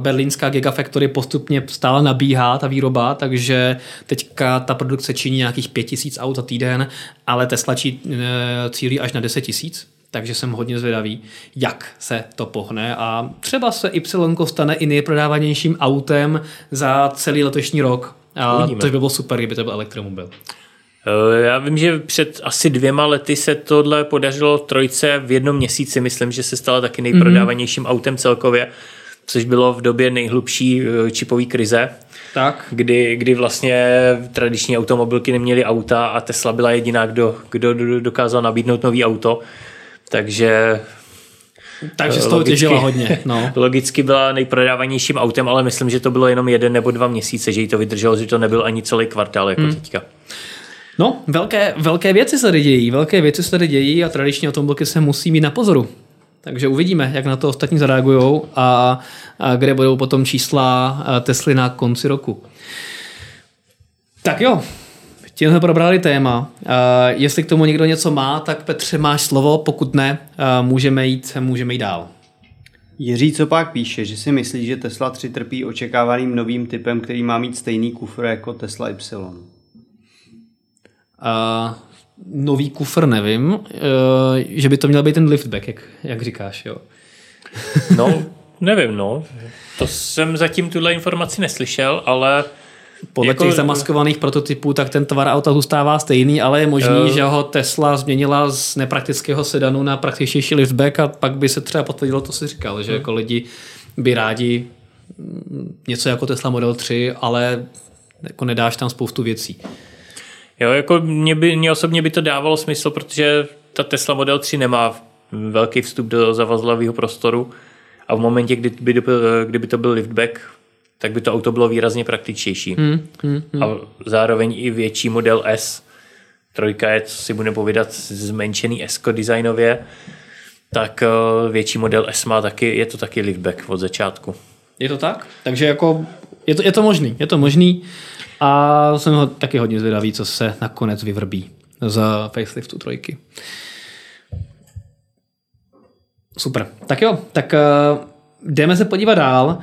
Speaker 1: berlínská Gigafactory postupně stále nabíhá ta výroba, takže teďka ta produkce činí nějakých 5000 aut za týden, ale Tesla cílí až na 10 tisíc takže jsem hodně zvědavý, jak se to pohne a třeba se Y stane i nejprodávanějším autem za celý letošní rok. A Uvidíme. to by bylo super, kdyby to byl elektromobil.
Speaker 2: Eh, já vím, že před asi dvěma lety se tohle podařilo trojce v jednom měsíci. Myslím, že se stala taky nejprodávanějším mm-hmm. autem celkově, což bylo v době nejhlubší eh, čipové krize.
Speaker 1: Tak.
Speaker 2: Kdy, kdy vlastně tradiční automobilky neměly auta a Tesla byla jediná, kdo, kdo dokázal nabídnout nový auto. Takže
Speaker 1: takže z toho těžila hodně. No.
Speaker 2: Logicky byla nejprodávanějším autem, ale myslím, že to bylo jenom jeden nebo dva měsíce, že jí to vydrželo, že to nebyl ani celý kvartál jako hmm. teďka.
Speaker 1: No, velké, velké věci se tady dějí, velké věci se tady dějí a tradiční automobilky se musí mít na pozoru. Takže uvidíme, jak na to ostatní zareagují a, a kde budou potom čísla Tesly na konci roku. Tak jo, tím jsme probrali téma. Uh, jestli k tomu někdo něco má, tak Petře máš slovo, pokud ne, uh, můžeme jít, můžeme jít dál.
Speaker 4: Jiří co pak píše, že si myslí, že Tesla 3 trpí očekávaným novým typem, který má mít stejný kufr jako Tesla Y. Uh,
Speaker 1: nový kufr nevím, uh, že by to měl být ten liftback, jak, jak říkáš, jo.
Speaker 2: no, nevím, no. To jsem zatím tuhle informaci neslyšel, ale
Speaker 1: podle jako, těch zamaskovaných prototypů, tak ten tvar auta zůstává stejný, ale je možný, uh, že ho Tesla změnila z nepraktického sedanu na praktičtější liftback a pak by se třeba potvrdilo, to si říkal, že uh. jako lidi by rádi něco jako Tesla Model 3, ale jako nedáš tam spoustu věcí.
Speaker 2: Jo, jako mě, by, mě osobně by to dávalo smysl, protože ta Tesla Model 3 nemá velký vstup do zavazlavého prostoru a v momentě, kdy by, kdyby to byl liftback, tak by to auto bylo výrazně praktičtější. Hmm, hmm, hmm. A zároveň i větší model S. Trojka je, co si bude povídat, zmenšený S designově, tak eh, větší model S má taky, je to taky liftback od začátku.
Speaker 1: Je to tak? Takže jako je to, je to možný, je to možný a jsem ho taky hodně zvědavý, co se nakonec vyvrbí z faceliftu trojky. Super. Tak jo, tak uh, jdeme se podívat dál.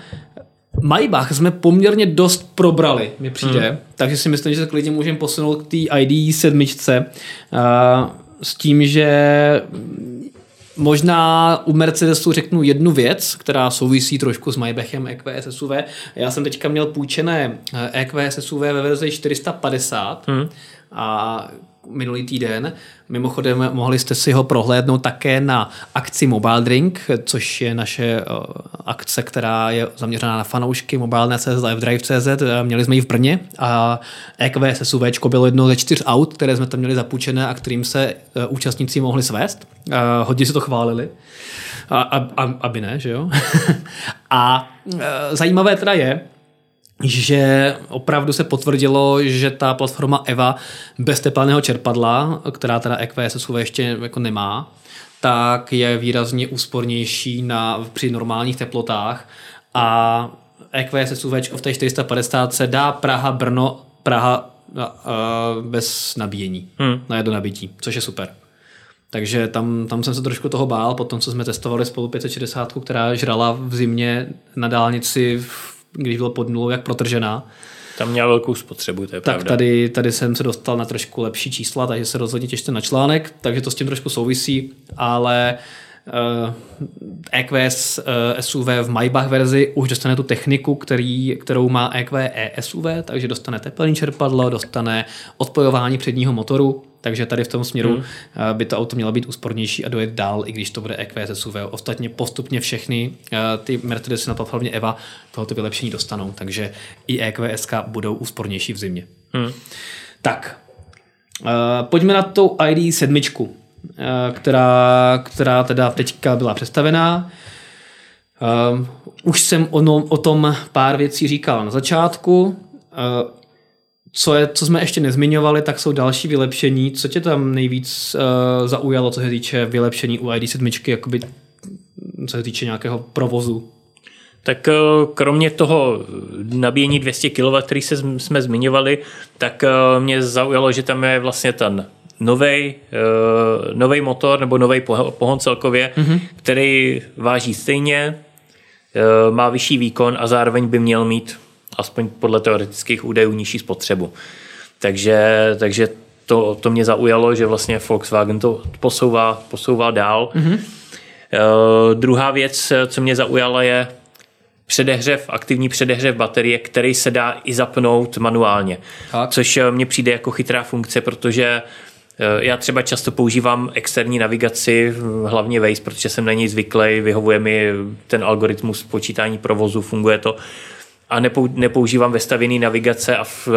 Speaker 1: Maybach jsme poměrně dost probrali, mi přijde, hmm. takže si myslím, že se klidně můžeme posunout k té ID sedmičce uh, s tím, že Možná u Mercedesu řeknu jednu věc, která souvisí trošku s Maybachem EQS SUV. Já jsem teďka měl půjčené EQS SUV ve verzi 450 hmm. a minulý týden. Mimochodem mohli jste si ho prohlédnout také na akci Mobile Drink, což je naše eh, akce, která je zaměřená na fanoušky Mobile.cz a Drive.cz. Měli jsme ji v Brně a EQS SUV bylo jedno ze čtyř aut, které jsme tam měli zapůjčené a kterým se eh, účastníci mohli svést. Eh, hodně si to chválili. A, a, a, aby ne, že jo? a zajímavé teda je, že opravdu se potvrdilo, že ta platforma EVA bez teplného čerpadla, která teda EQS SUV ještě jako nemá, tak je výrazně úspornější na, při normálních teplotách a EQS SUV v té 450 se dá Praha, Brno, Praha uh, bez nabíjení, hmm. na jedno nabití, což je super. Takže tam, tam jsem se trošku toho bál, po tom, co jsme testovali spolu 560, která žrala v zimě na dálnici v když bylo pod nulou, jak protržená.
Speaker 2: Tam měla velkou spotřebu, to je
Speaker 1: tak
Speaker 2: pravda.
Speaker 1: tady, tady jsem se dostal na trošku lepší čísla, takže se rozhodně těšte na článek, takže to s tím trošku souvisí, ale uh, EQS uh, eh, SUV v Maybach verzi už dostane tu techniku, který, kterou má EQ e-SUV, takže dostane teplný čerpadlo, dostane odpojování předního motoru, takže tady v tom směru hmm. Eh, by to auto mělo být úspornější a dojet dál, i když to bude EQS SUV. Ostatně postupně všechny eh, ty Mercedesy na platformě EVA tohoto vylepšení dostanou, takže i EQS budou úspornější v zimě. Hmm. Tak, eh, pojďme na tou ID 7, která, která teda teďka byla představená. Už jsem o, o tom pár věcí říkal na začátku co, je, co jsme ještě nezmiňovali, tak jsou další vylepšení. Co tě tam nejvíc zaujalo, co se týče vylepšení u ID7, jakoby, co se týče nějakého provozu?
Speaker 2: Tak eh, kromě toho nabíjení 200 kW, který se, jsme zmiňovali, tak eh, mě zaujalo, že tam je vlastně ten nový nový motor nebo nový pohon celkově, mm-hmm. který váží stejně, e, má vyšší výkon a zároveň by měl mít aspoň podle teoretických údajů nižší spotřebu. Takže, takže to, to mě zaujalo, že vlastně Volkswagen to posouvá, posouvá dál. Mm-hmm. Uh, druhá věc, co mě zaujala, je předehřev, aktivní předehřev baterie, který se dá i zapnout manuálně. Tak. Což eh, mně přijde jako chytrá funkce, protože eh, já třeba často používám externí navigaci, hlavně Waze, protože jsem na něj zvyklý, vyhovuje mi ten algoritmus počítání provozu, funguje to a nepoužívám vestavěný navigace a v,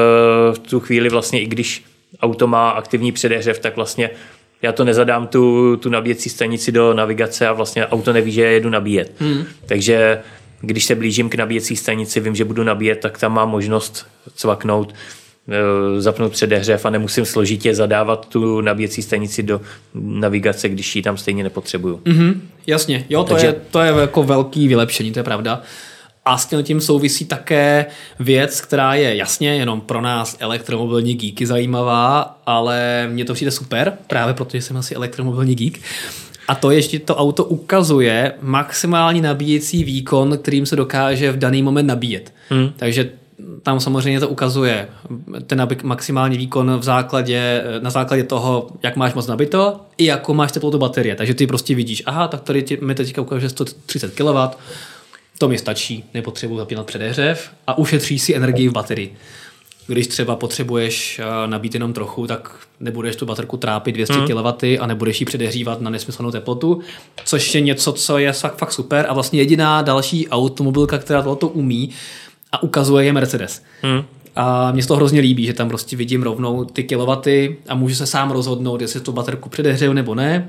Speaker 2: v tu chvíli vlastně i když auto má aktivní předehřev, tak vlastně já to nezadám tu, tu nabíjecí stanici do navigace a vlastně auto neví, že jedu nabíjet. Hmm. Takže když se blížím k nabíjecí stanici, vím, že budu nabíjet, tak tam mám možnost cvaknout, zapnout předehřev a nemusím složitě zadávat tu nabíjecí stanici do navigace, když ji tam stejně nepotřebuju.
Speaker 1: Mm-hmm, jasně, jo, to, Takže... je, to je jako velký vylepšení, to je pravda. A s tím souvisí také věc, která je jasně jenom pro nás elektromobilní geeky zajímavá, ale mně to přijde super, právě protože jsem asi elektromobilní geek. A to je, že to auto ukazuje maximální nabíjecí výkon, kterým se dokáže v daný moment nabíjet. Hmm. Takže tam samozřejmě to ukazuje ten maximální výkon v základě, na základě toho, jak máš moc nabito i jako máš teplotu baterie. Takže ty prostě vidíš, aha, tak tady mi teďka ukáže 130 kW, to mi stačí, nepotřebuji zapínat předehřev a ušetří si energii v baterii. Když třeba potřebuješ eh, nabít jenom trochu, tak nebudeš tu baterku trápit 200 hmm. kW a nebudeš ji předehřívat na nesmyslnou teplotu, což je něco, co je fakt super a vlastně jediná další automobilka, která to umí a ukazuje je Mercedes. Hmm. A mě se to hrozně líbí, že tam prostě vidím rovnou ty kilowaty a můžu se sám rozhodnout, jestli tu baterku předehřeju nebo ne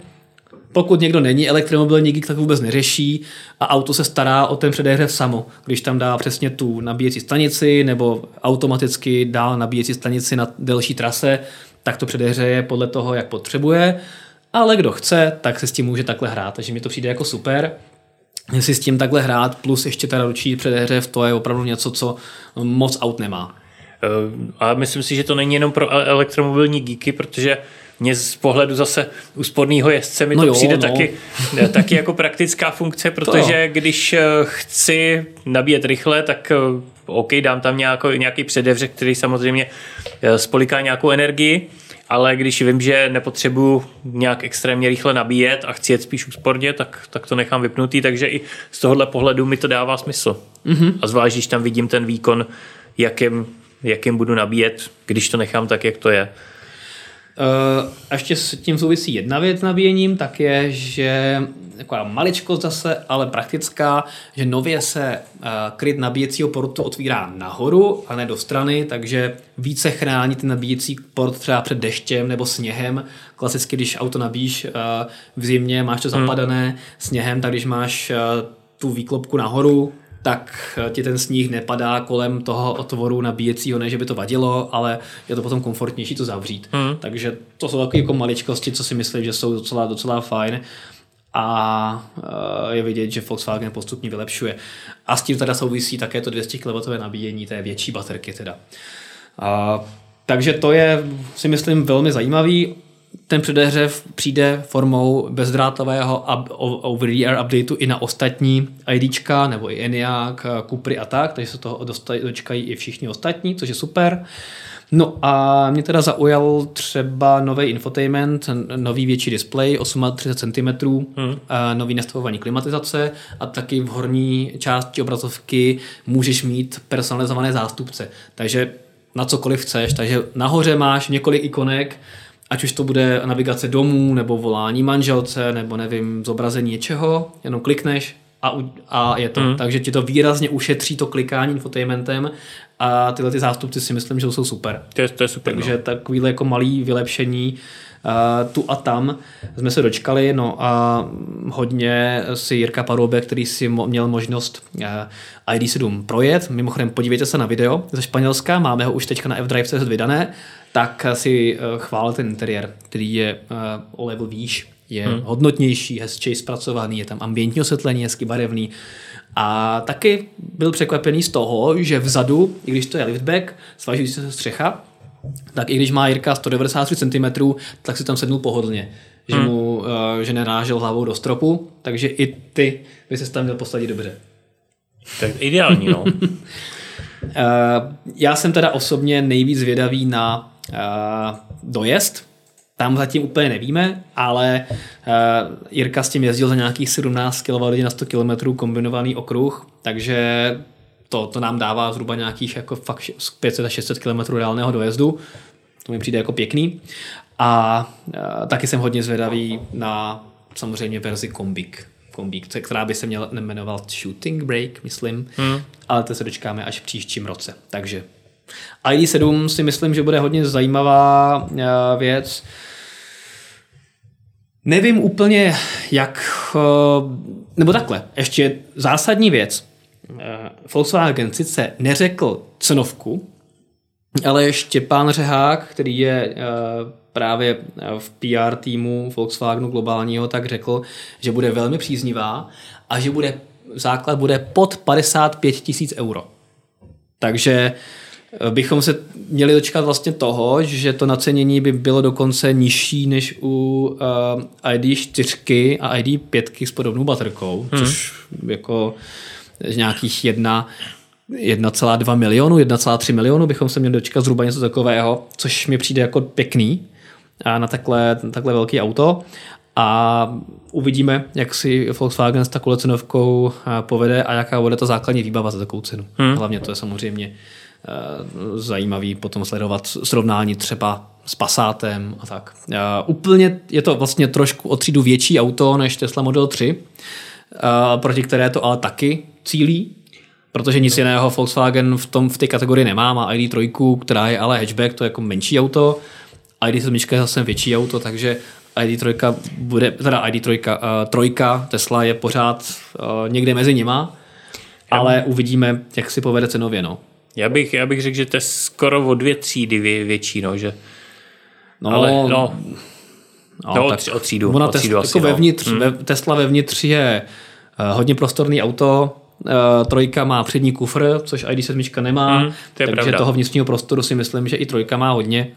Speaker 1: pokud někdo není elektromobilní geek, tak vůbec neřeší a auto se stará o ten předehřev samo. Když tam dá přesně tu nabíjecí stanici nebo automaticky dá nabíjecí stanici na delší trase, tak to předehřeje podle toho, jak potřebuje. Ale kdo chce, tak se s tím může takhle hrát. Takže mi to přijde jako super. Jestli s tím takhle hrát, plus ještě teda ručí předehřev, to je opravdu něco, co moc aut nemá.
Speaker 2: Eh, a myslím si, že to není jenom pro elektromobilní geeky, protože mně z pohledu zase úsporného jezdce mi no to jo, přijde no. taky, taky jako praktická funkce, protože to. když eh, chci nabíjet rychle, tak eh, OK, dám tam nějaký, nějaký předevřek, který samozřejmě eh, spoliká nějakou energii, ale když vím, že nepotřebuju nějak extrémně rychle nabíjet a chci jet spíš úsporně, tak, tak to nechám vypnutý, takže i z tohohle pohledu mi to dává smysl. Mm-hmm. A zvlášť, když tam vidím ten výkon, jakým, jakým budu nabíjet, když to nechám tak, jak to je.
Speaker 1: Uh, a ještě s tím souvisí jedna věc s nabíjením, tak je, že taková maličkost zase, ale praktická, že nově se uh, kryt nabíjecího portu otvírá nahoru a ne do strany, takže více chrání ten nabíjecí port třeba před deštěm nebo sněhem. Klasicky, když auto nabíjíš uh, v zimě, máš to hmm. zapadané hmm. sněhem, tak když máš uh, tu výklopku nahoru, tak ti ten sníh nepadá kolem toho otvoru nabíjecího, ne, že by to vadilo, ale je to potom komfortnější to zavřít. Mm. Takže to jsou takové jako maličkosti, co si myslím, že jsou docela, docela fajn a eh, je vidět, že Volkswagen postupně vylepšuje. A s tím teda souvisí také to 200 kW nabíjení té větší baterky teda. A, takže to je, si myslím, velmi zajímavý ten předehřev přijde formou bezdrátového over-the-air updateu i na ostatní IDčka, nebo i ENIAC, Cupry a tak, takže se toho dočkají i všichni ostatní, což je super. No a mě teda zaujal třeba nový infotainment, nový větší display, 38 cm, hmm. nový nastavování klimatizace a taky v horní části obrazovky můžeš mít personalizované zástupce. Takže na cokoliv chceš, takže nahoře máš několik ikonek, ať už to bude navigace domů, nebo volání manželce, nebo nevím, zobrazení něčeho, jenom klikneš a, a je to. Mm. Takže ti to výrazně ušetří to klikání infotainmentem a tyhle ty zástupci si myslím, že jsou super.
Speaker 2: To je, to je super.
Speaker 1: Takže no. takovýhle jako malý vylepšení uh, tu a tam jsme se dočkali, no a hodně si Jirka Paroube, který si mo- měl možnost uh, ID7 projet, mimochodem podívejte se na video ze Španělska, máme ho už teďka na F-Drive.cz vydané, tak si uh, chválil ten interiér, který je uh, o level výš, je hmm. hodnotnější, hezčej zpracovaný, je tam ambientní osvětlení, hezky barevný. A taky byl překvapený z toho, že vzadu, i když to je liftback, svažující se střecha, tak i když má Jirka 193 cm, tak si tam sednul pohodlně. Že, hmm. mu, uh, že nerážel hlavou do stropu, takže i ty by se tam měl posadit dobře.
Speaker 2: Tak ideální, no.
Speaker 1: Já jsem teda osobně nejvíc vědavý na dojezd, tam zatím úplně nevíme, ale uh, Jirka s tím jezdil za nějakých 17 kWh na 100 km kombinovaný okruh, takže to, to nám dává zhruba nějakých jako fakt 500 až 600 km reálného dojezdu. To mi přijde jako pěkný. A uh, taky jsem hodně zvědavý na samozřejmě verzi kombik. Kombik, která by se měla jmenovat Shooting Break, myslím, hmm. ale to se dočkáme až v příštím roce. Takže ID7 si myslím, že bude hodně zajímavá uh, věc. Nevím úplně, jak, uh, nebo takhle, ještě zásadní věc. Uh, Volkswagen sice neřekl cenovku, ale Štěpán Řehák, který je právě v PR týmu Volkswagenu globálního, tak řekl, že bude velmi příznivá a že bude základ bude pod 55 tisíc euro. Takže bychom se měli dočkat vlastně toho, že to nacenění by bylo dokonce nižší než u uh, ID 4 a ID 5 s podobnou baterkou, hmm. což jako nějakých jedna 1,2 milionu, 1,3 milionu bychom se měli dočkat zhruba něco takového, což mi přijde jako pěkný na takhle, takhle velký auto. A uvidíme, jak si Volkswagen s takovou cenovkou povede a jaká bude ta základní výbava za takovou cenu. Hmm. Hlavně to je samozřejmě zajímavý potom sledovat srovnání třeba s Passatem a tak. Úplně je to vlastně trošku o třídu větší auto než Tesla Model 3, proti které to ale taky cílí, protože nic jiného Volkswagen v, tom, v té kategorii nemá. Má ID3, která je ale hatchback, to je jako menší auto. ID7 je zase větší auto, takže ID3 bude, teda ID3, uh, trojka Tesla je pořád uh, někde mezi nima, ale uvidíme, jak si povede cenově. No.
Speaker 2: Já bych, já bych řekl, že to je skoro o dvě třídy vě, větší, no, že... No, ale, no, no, no tak o třídu. Ona
Speaker 1: o třídu tes, asi, jako no. vevnitř, hmm. ve, Tesla vevnitř je uh, hodně prostorný auto, uh, trojka má přední kufr, což ID7 nemá, hmm, to takže pravda. toho vnitřního prostoru si myslím, že i trojka má hodně.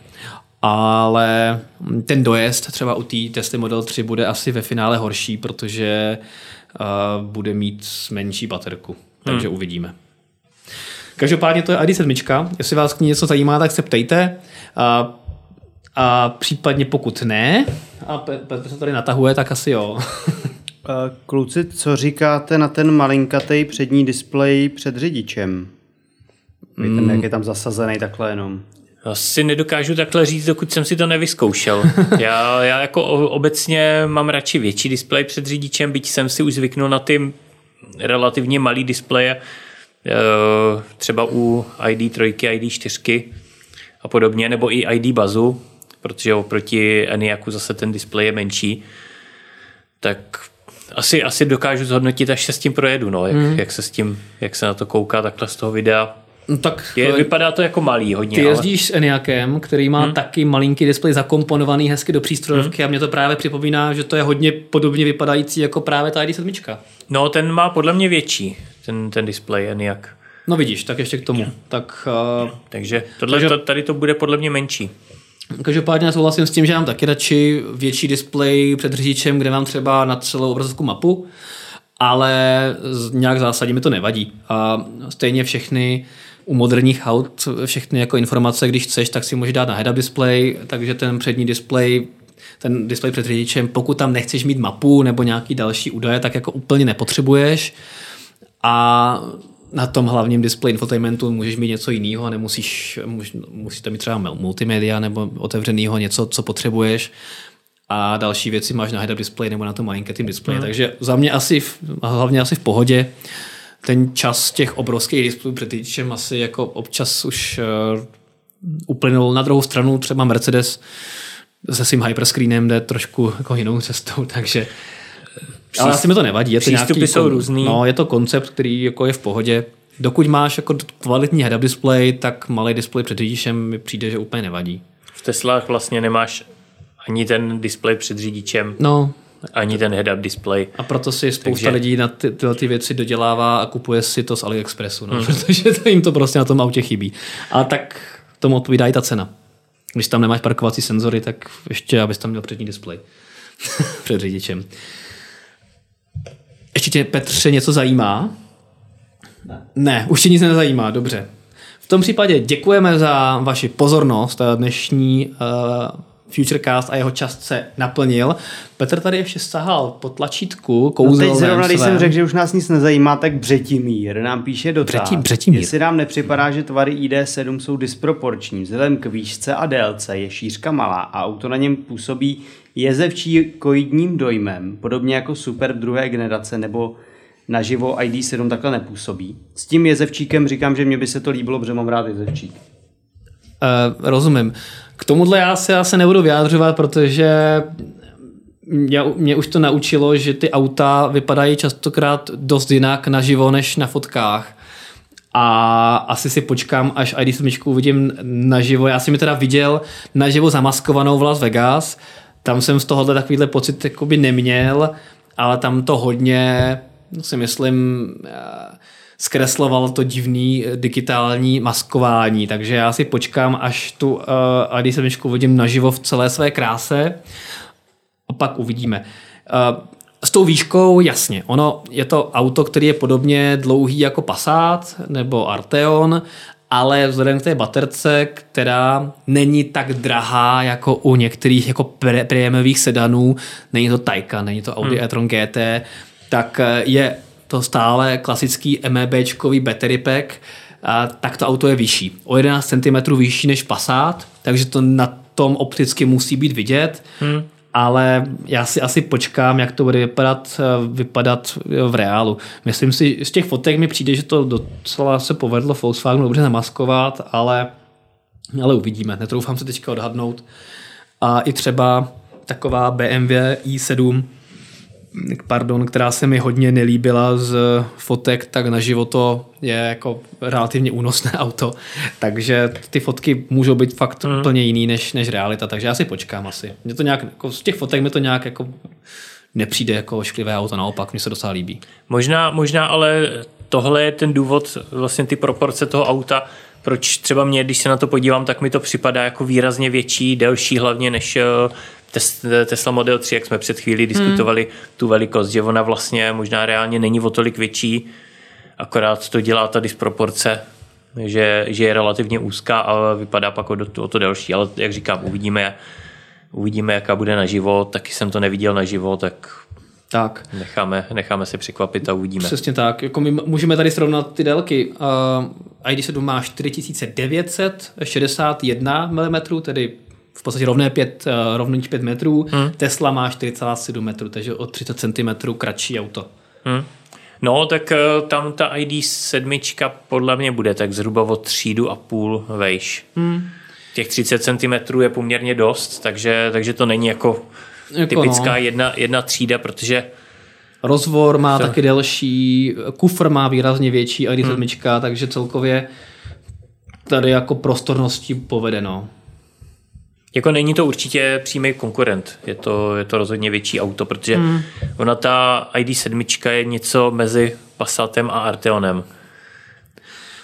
Speaker 1: Ale ten dojezd třeba u té Tesla Model 3 bude asi ve finále horší, protože uh, bude mít menší baterku. Takže hmm. uvidíme. Každopádně to je ID7. Jestli vás k ní něco zajímá, tak se ptejte. A, a případně pokud ne, a Petr se tady natahuje, tak asi jo.
Speaker 4: Kluci, co říkáte na ten malinkatý přední displej před řidičem? Víte, mm. jak je tam zasazený takhle jenom?
Speaker 2: Asi nedokážu takhle říct, dokud jsem si to nevyzkoušel. Já, já jako obecně mám radši větší displej před řidičem, byť jsem si už zvyknul na ty relativně malý displeje, třeba u ID3, ID4 a podobně, nebo i ID bazu, protože oproti Eniaku zase ten displej je menší, tak asi, asi dokážu zhodnotit, až se s tím projedu, no, jak, mm. jak, se s tím, jak se na to kouká takhle z toho videa. No, tak je, vypadá to jako malý hodně.
Speaker 1: Ty jezdíš ale... s Eniakem, který má hmm. taky malinký displej zakomponovaný hezky do přístrojovky hmm. a mě to právě připomíná, že to je hodně podobně vypadající jako právě ta ID7.
Speaker 2: No, ten má podle mě větší ten, ten displej nějak.
Speaker 1: No vidíš, tak ještě k tomu. Tak,
Speaker 2: uh, takže tohle, takže, to, tady to bude podle mě menší.
Speaker 1: Každopádně souhlasím s tím, že mám taky radši větší displej před řidičem, kde mám třeba na celou obrazovku mapu, ale nějak zásadně mi to nevadí. A stejně všechny u moderních aut, všechny jako informace, když chceš, tak si můžeš dát na head-up display, takže ten přední display ten displej před řidičem, pokud tam nechceš mít mapu nebo nějaký další údaje, tak jako úplně nepotřebuješ. A na tom hlavním displeji infotainmentu můžeš mít něco jiného a nemusíš, musíš tam mít třeba multimedia nebo otevřenýho něco, co potřebuješ a další věci máš na head-up display nebo na tom malinkatým displeji. Mm. Takže za mě asi, v, hlavně asi v pohodě, ten čas těch obrovských displejů před týčem asi jako občas už uh, uplynul. Na druhou stranu třeba Mercedes se svým hyperscreenem jde trošku jako jinou cestou, takže ale asi mi to nevadí. Je to
Speaker 2: Přístupy nějaký, jsou různý.
Speaker 1: No, je to koncept, který jako je v pohodě. Dokud máš jako kvalitní head-up display, tak malý display před řidičem mi přijde, že úplně nevadí.
Speaker 2: V Teslách vlastně nemáš ani ten display před řidičem.
Speaker 1: No,
Speaker 2: ani ten head-up display.
Speaker 1: A proto si spousta Takže... lidí na ty, tyhle ty věci dodělává a kupuje si to z AliExpressu, no, hmm. protože to jim to prostě na tom autě chybí. A tak tomu odpovídá i ta cena. Když tam nemáš parkovací senzory, tak ještě abys tam měl přední displej před řidičem. Ještě tě, Petře, něco zajímá? Ne. ne, už tě nic nezajímá, dobře. V tom případě děkujeme za vaši pozornost. Dnešní uh, Futurecast a jeho čas se naplnil. Petr tady ještě sahal po tlačítku, kouzel
Speaker 4: no teď zrovna, když jsem řekl, že už nás nic nezajímá, tak Břetimír nám píše do
Speaker 1: Břetí, Břetimír.
Speaker 4: Jestli nám nepřipadá, že tvary ID7 jsou disproporční. Vzhledem k výšce a délce je šířka malá a auto na něm působí jezevčí koidním dojmem, podobně jako Super druhé generace nebo naživo ID7 takhle nepůsobí. S tím jezevčíkem říkám, že mě by se to líbilo, protože mám rád jezevčík.
Speaker 1: Uh, rozumím. Tomuhle já se asi nebudu vyjádřovat, protože mě, mě už to naučilo, že ty auta vypadají častokrát dost jinak naživo než na fotkách. A asi si počkám, až ID7 uvidím naživo. Já jsem mi teda viděl naživo zamaskovanou v Las Vegas. Tam jsem z tohohle takovýhle pocit neměl, ale tam to hodně, si myslím, zkresloval to divný eh, digitální maskování, takže já si počkám, až tu uh, ID7 uvidím naživo v celé své kráse a pak uvidíme. Uh, s tou výškou, jasně, ono je to auto, který je podobně dlouhý jako Passat nebo Arteon, ale vzhledem k té baterce, která není tak drahá jako u některých jako prémiových sedanů, není to Taycan, není to Audi hmm. e-tron GT, tak je to stále klasický MEBčkový battery pack, a tak to auto je vyšší. O 11 cm vyšší než Passat, takže to na tom opticky musí být vidět, hmm. ale já si asi počkám, jak to bude vypadat, vypadat v reálu. Myslím si, z těch fotek mi přijde, že to docela se povedlo Volkswagenu dobře zamaskovat, ale, ale uvidíme. Netroufám se teďka odhadnout. A i třeba taková BMW i7 pardon, která se mi hodně nelíbila z fotek, tak na životo je jako relativně únosné auto, takže ty fotky můžou být fakt mm. úplně jiný než, než realita, takže já si počkám asi. Mě to nějak, jako z těch fotek mi to nějak jako nepřijde jako ošklivé auto, naopak, mi se docela líbí.
Speaker 2: Možná, možná ale tohle je ten důvod, vlastně ty proporce toho auta, proč třeba mě, když se na to podívám, tak mi to připadá jako výrazně větší, delší hlavně než Tesla Model 3, jak jsme před chvíli diskutovali, hmm. tu velikost, že ona vlastně možná reálně není o tolik větší, akorát to dělá ta disproporce, že, že je relativně úzká a vypadá pak o to, o to delší, ale jak říkám, uvidíme, uvidíme, jaká bude naživo, taky jsem to neviděl naživo, tak tak. Necháme, necháme se překvapit a uvidíme.
Speaker 1: Přesně tak. Jako my můžeme tady srovnat ty délky. Uh, ID7 má 4961 mm, tedy v podstatě rovné 5, uh, eh, rovných 5 metrů, hmm. Tesla má 4,7 metrů, takže o 30 cm kratší auto. Hmm.
Speaker 2: No, tak uh, tam ta ID7 podle mě bude tak zhruba o třídu a půl vejš. Hmm. Těch 30 cm je poměrně dost, takže, takže to není jako, jako typická no. jedna, jedna třída, protože
Speaker 1: Rozvor má to... taky delší, kufr má výrazně větší ID7, hmm. takže celkově tady jako prostorností povedeno.
Speaker 2: Jako není to určitě přímý konkurent, je to, je to rozhodně větší auto, protože hmm. ona ta ID7 je něco mezi Passatem a Arteonem.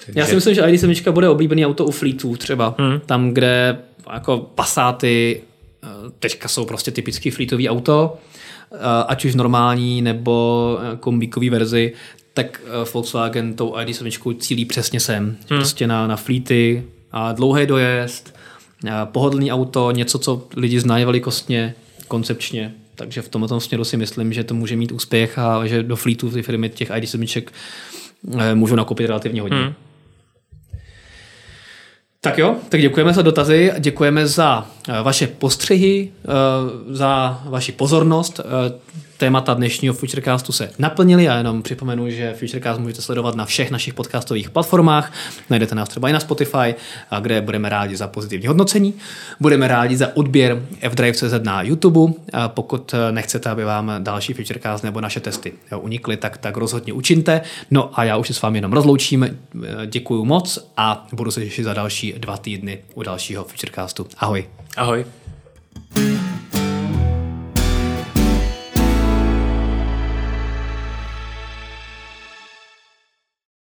Speaker 1: Takže... Já si myslím, že ID7 bude oblíbený auto u fleetů třeba, hmm. tam, kde jako Passaty eh, teďka jsou prostě typický fleetový auto, eh, ať už normální nebo eh, kombíkový verzi, tak Volkswagen tou ID7 cílí přesně sem. Hmm. Prostě na, na fleety a dlouhý dojezd, pohodlný auto, něco, co lidi znají velikostně, koncepčně, takže v tomto směru si myslím, že to může mít úspěch a že do fleetu ty firmy těch ID7 eh, můžou nakoupit relativně hodně. Hmm. Tak jo, tak děkujeme za dotazy, děkujeme za eh, vaše postřehy, eh, za vaši pozornost témata dnešního Futurecastu se naplnily a jenom připomenu, že Futurecast můžete sledovat na všech našich podcastových platformách. Najdete nás třeba i na Spotify, kde budeme rádi za pozitivní hodnocení. Budeme rádi za odběr F-Drive.cz na YouTube. Pokud nechcete, aby vám další Futurecast nebo naše testy unikly, tak, tak rozhodně učinte. No a já už se s vámi jenom rozloučím. Děkuji moc a budu se těšit za další dva týdny u dalšího Futurecastu. Ahoj.
Speaker 2: Ahoj.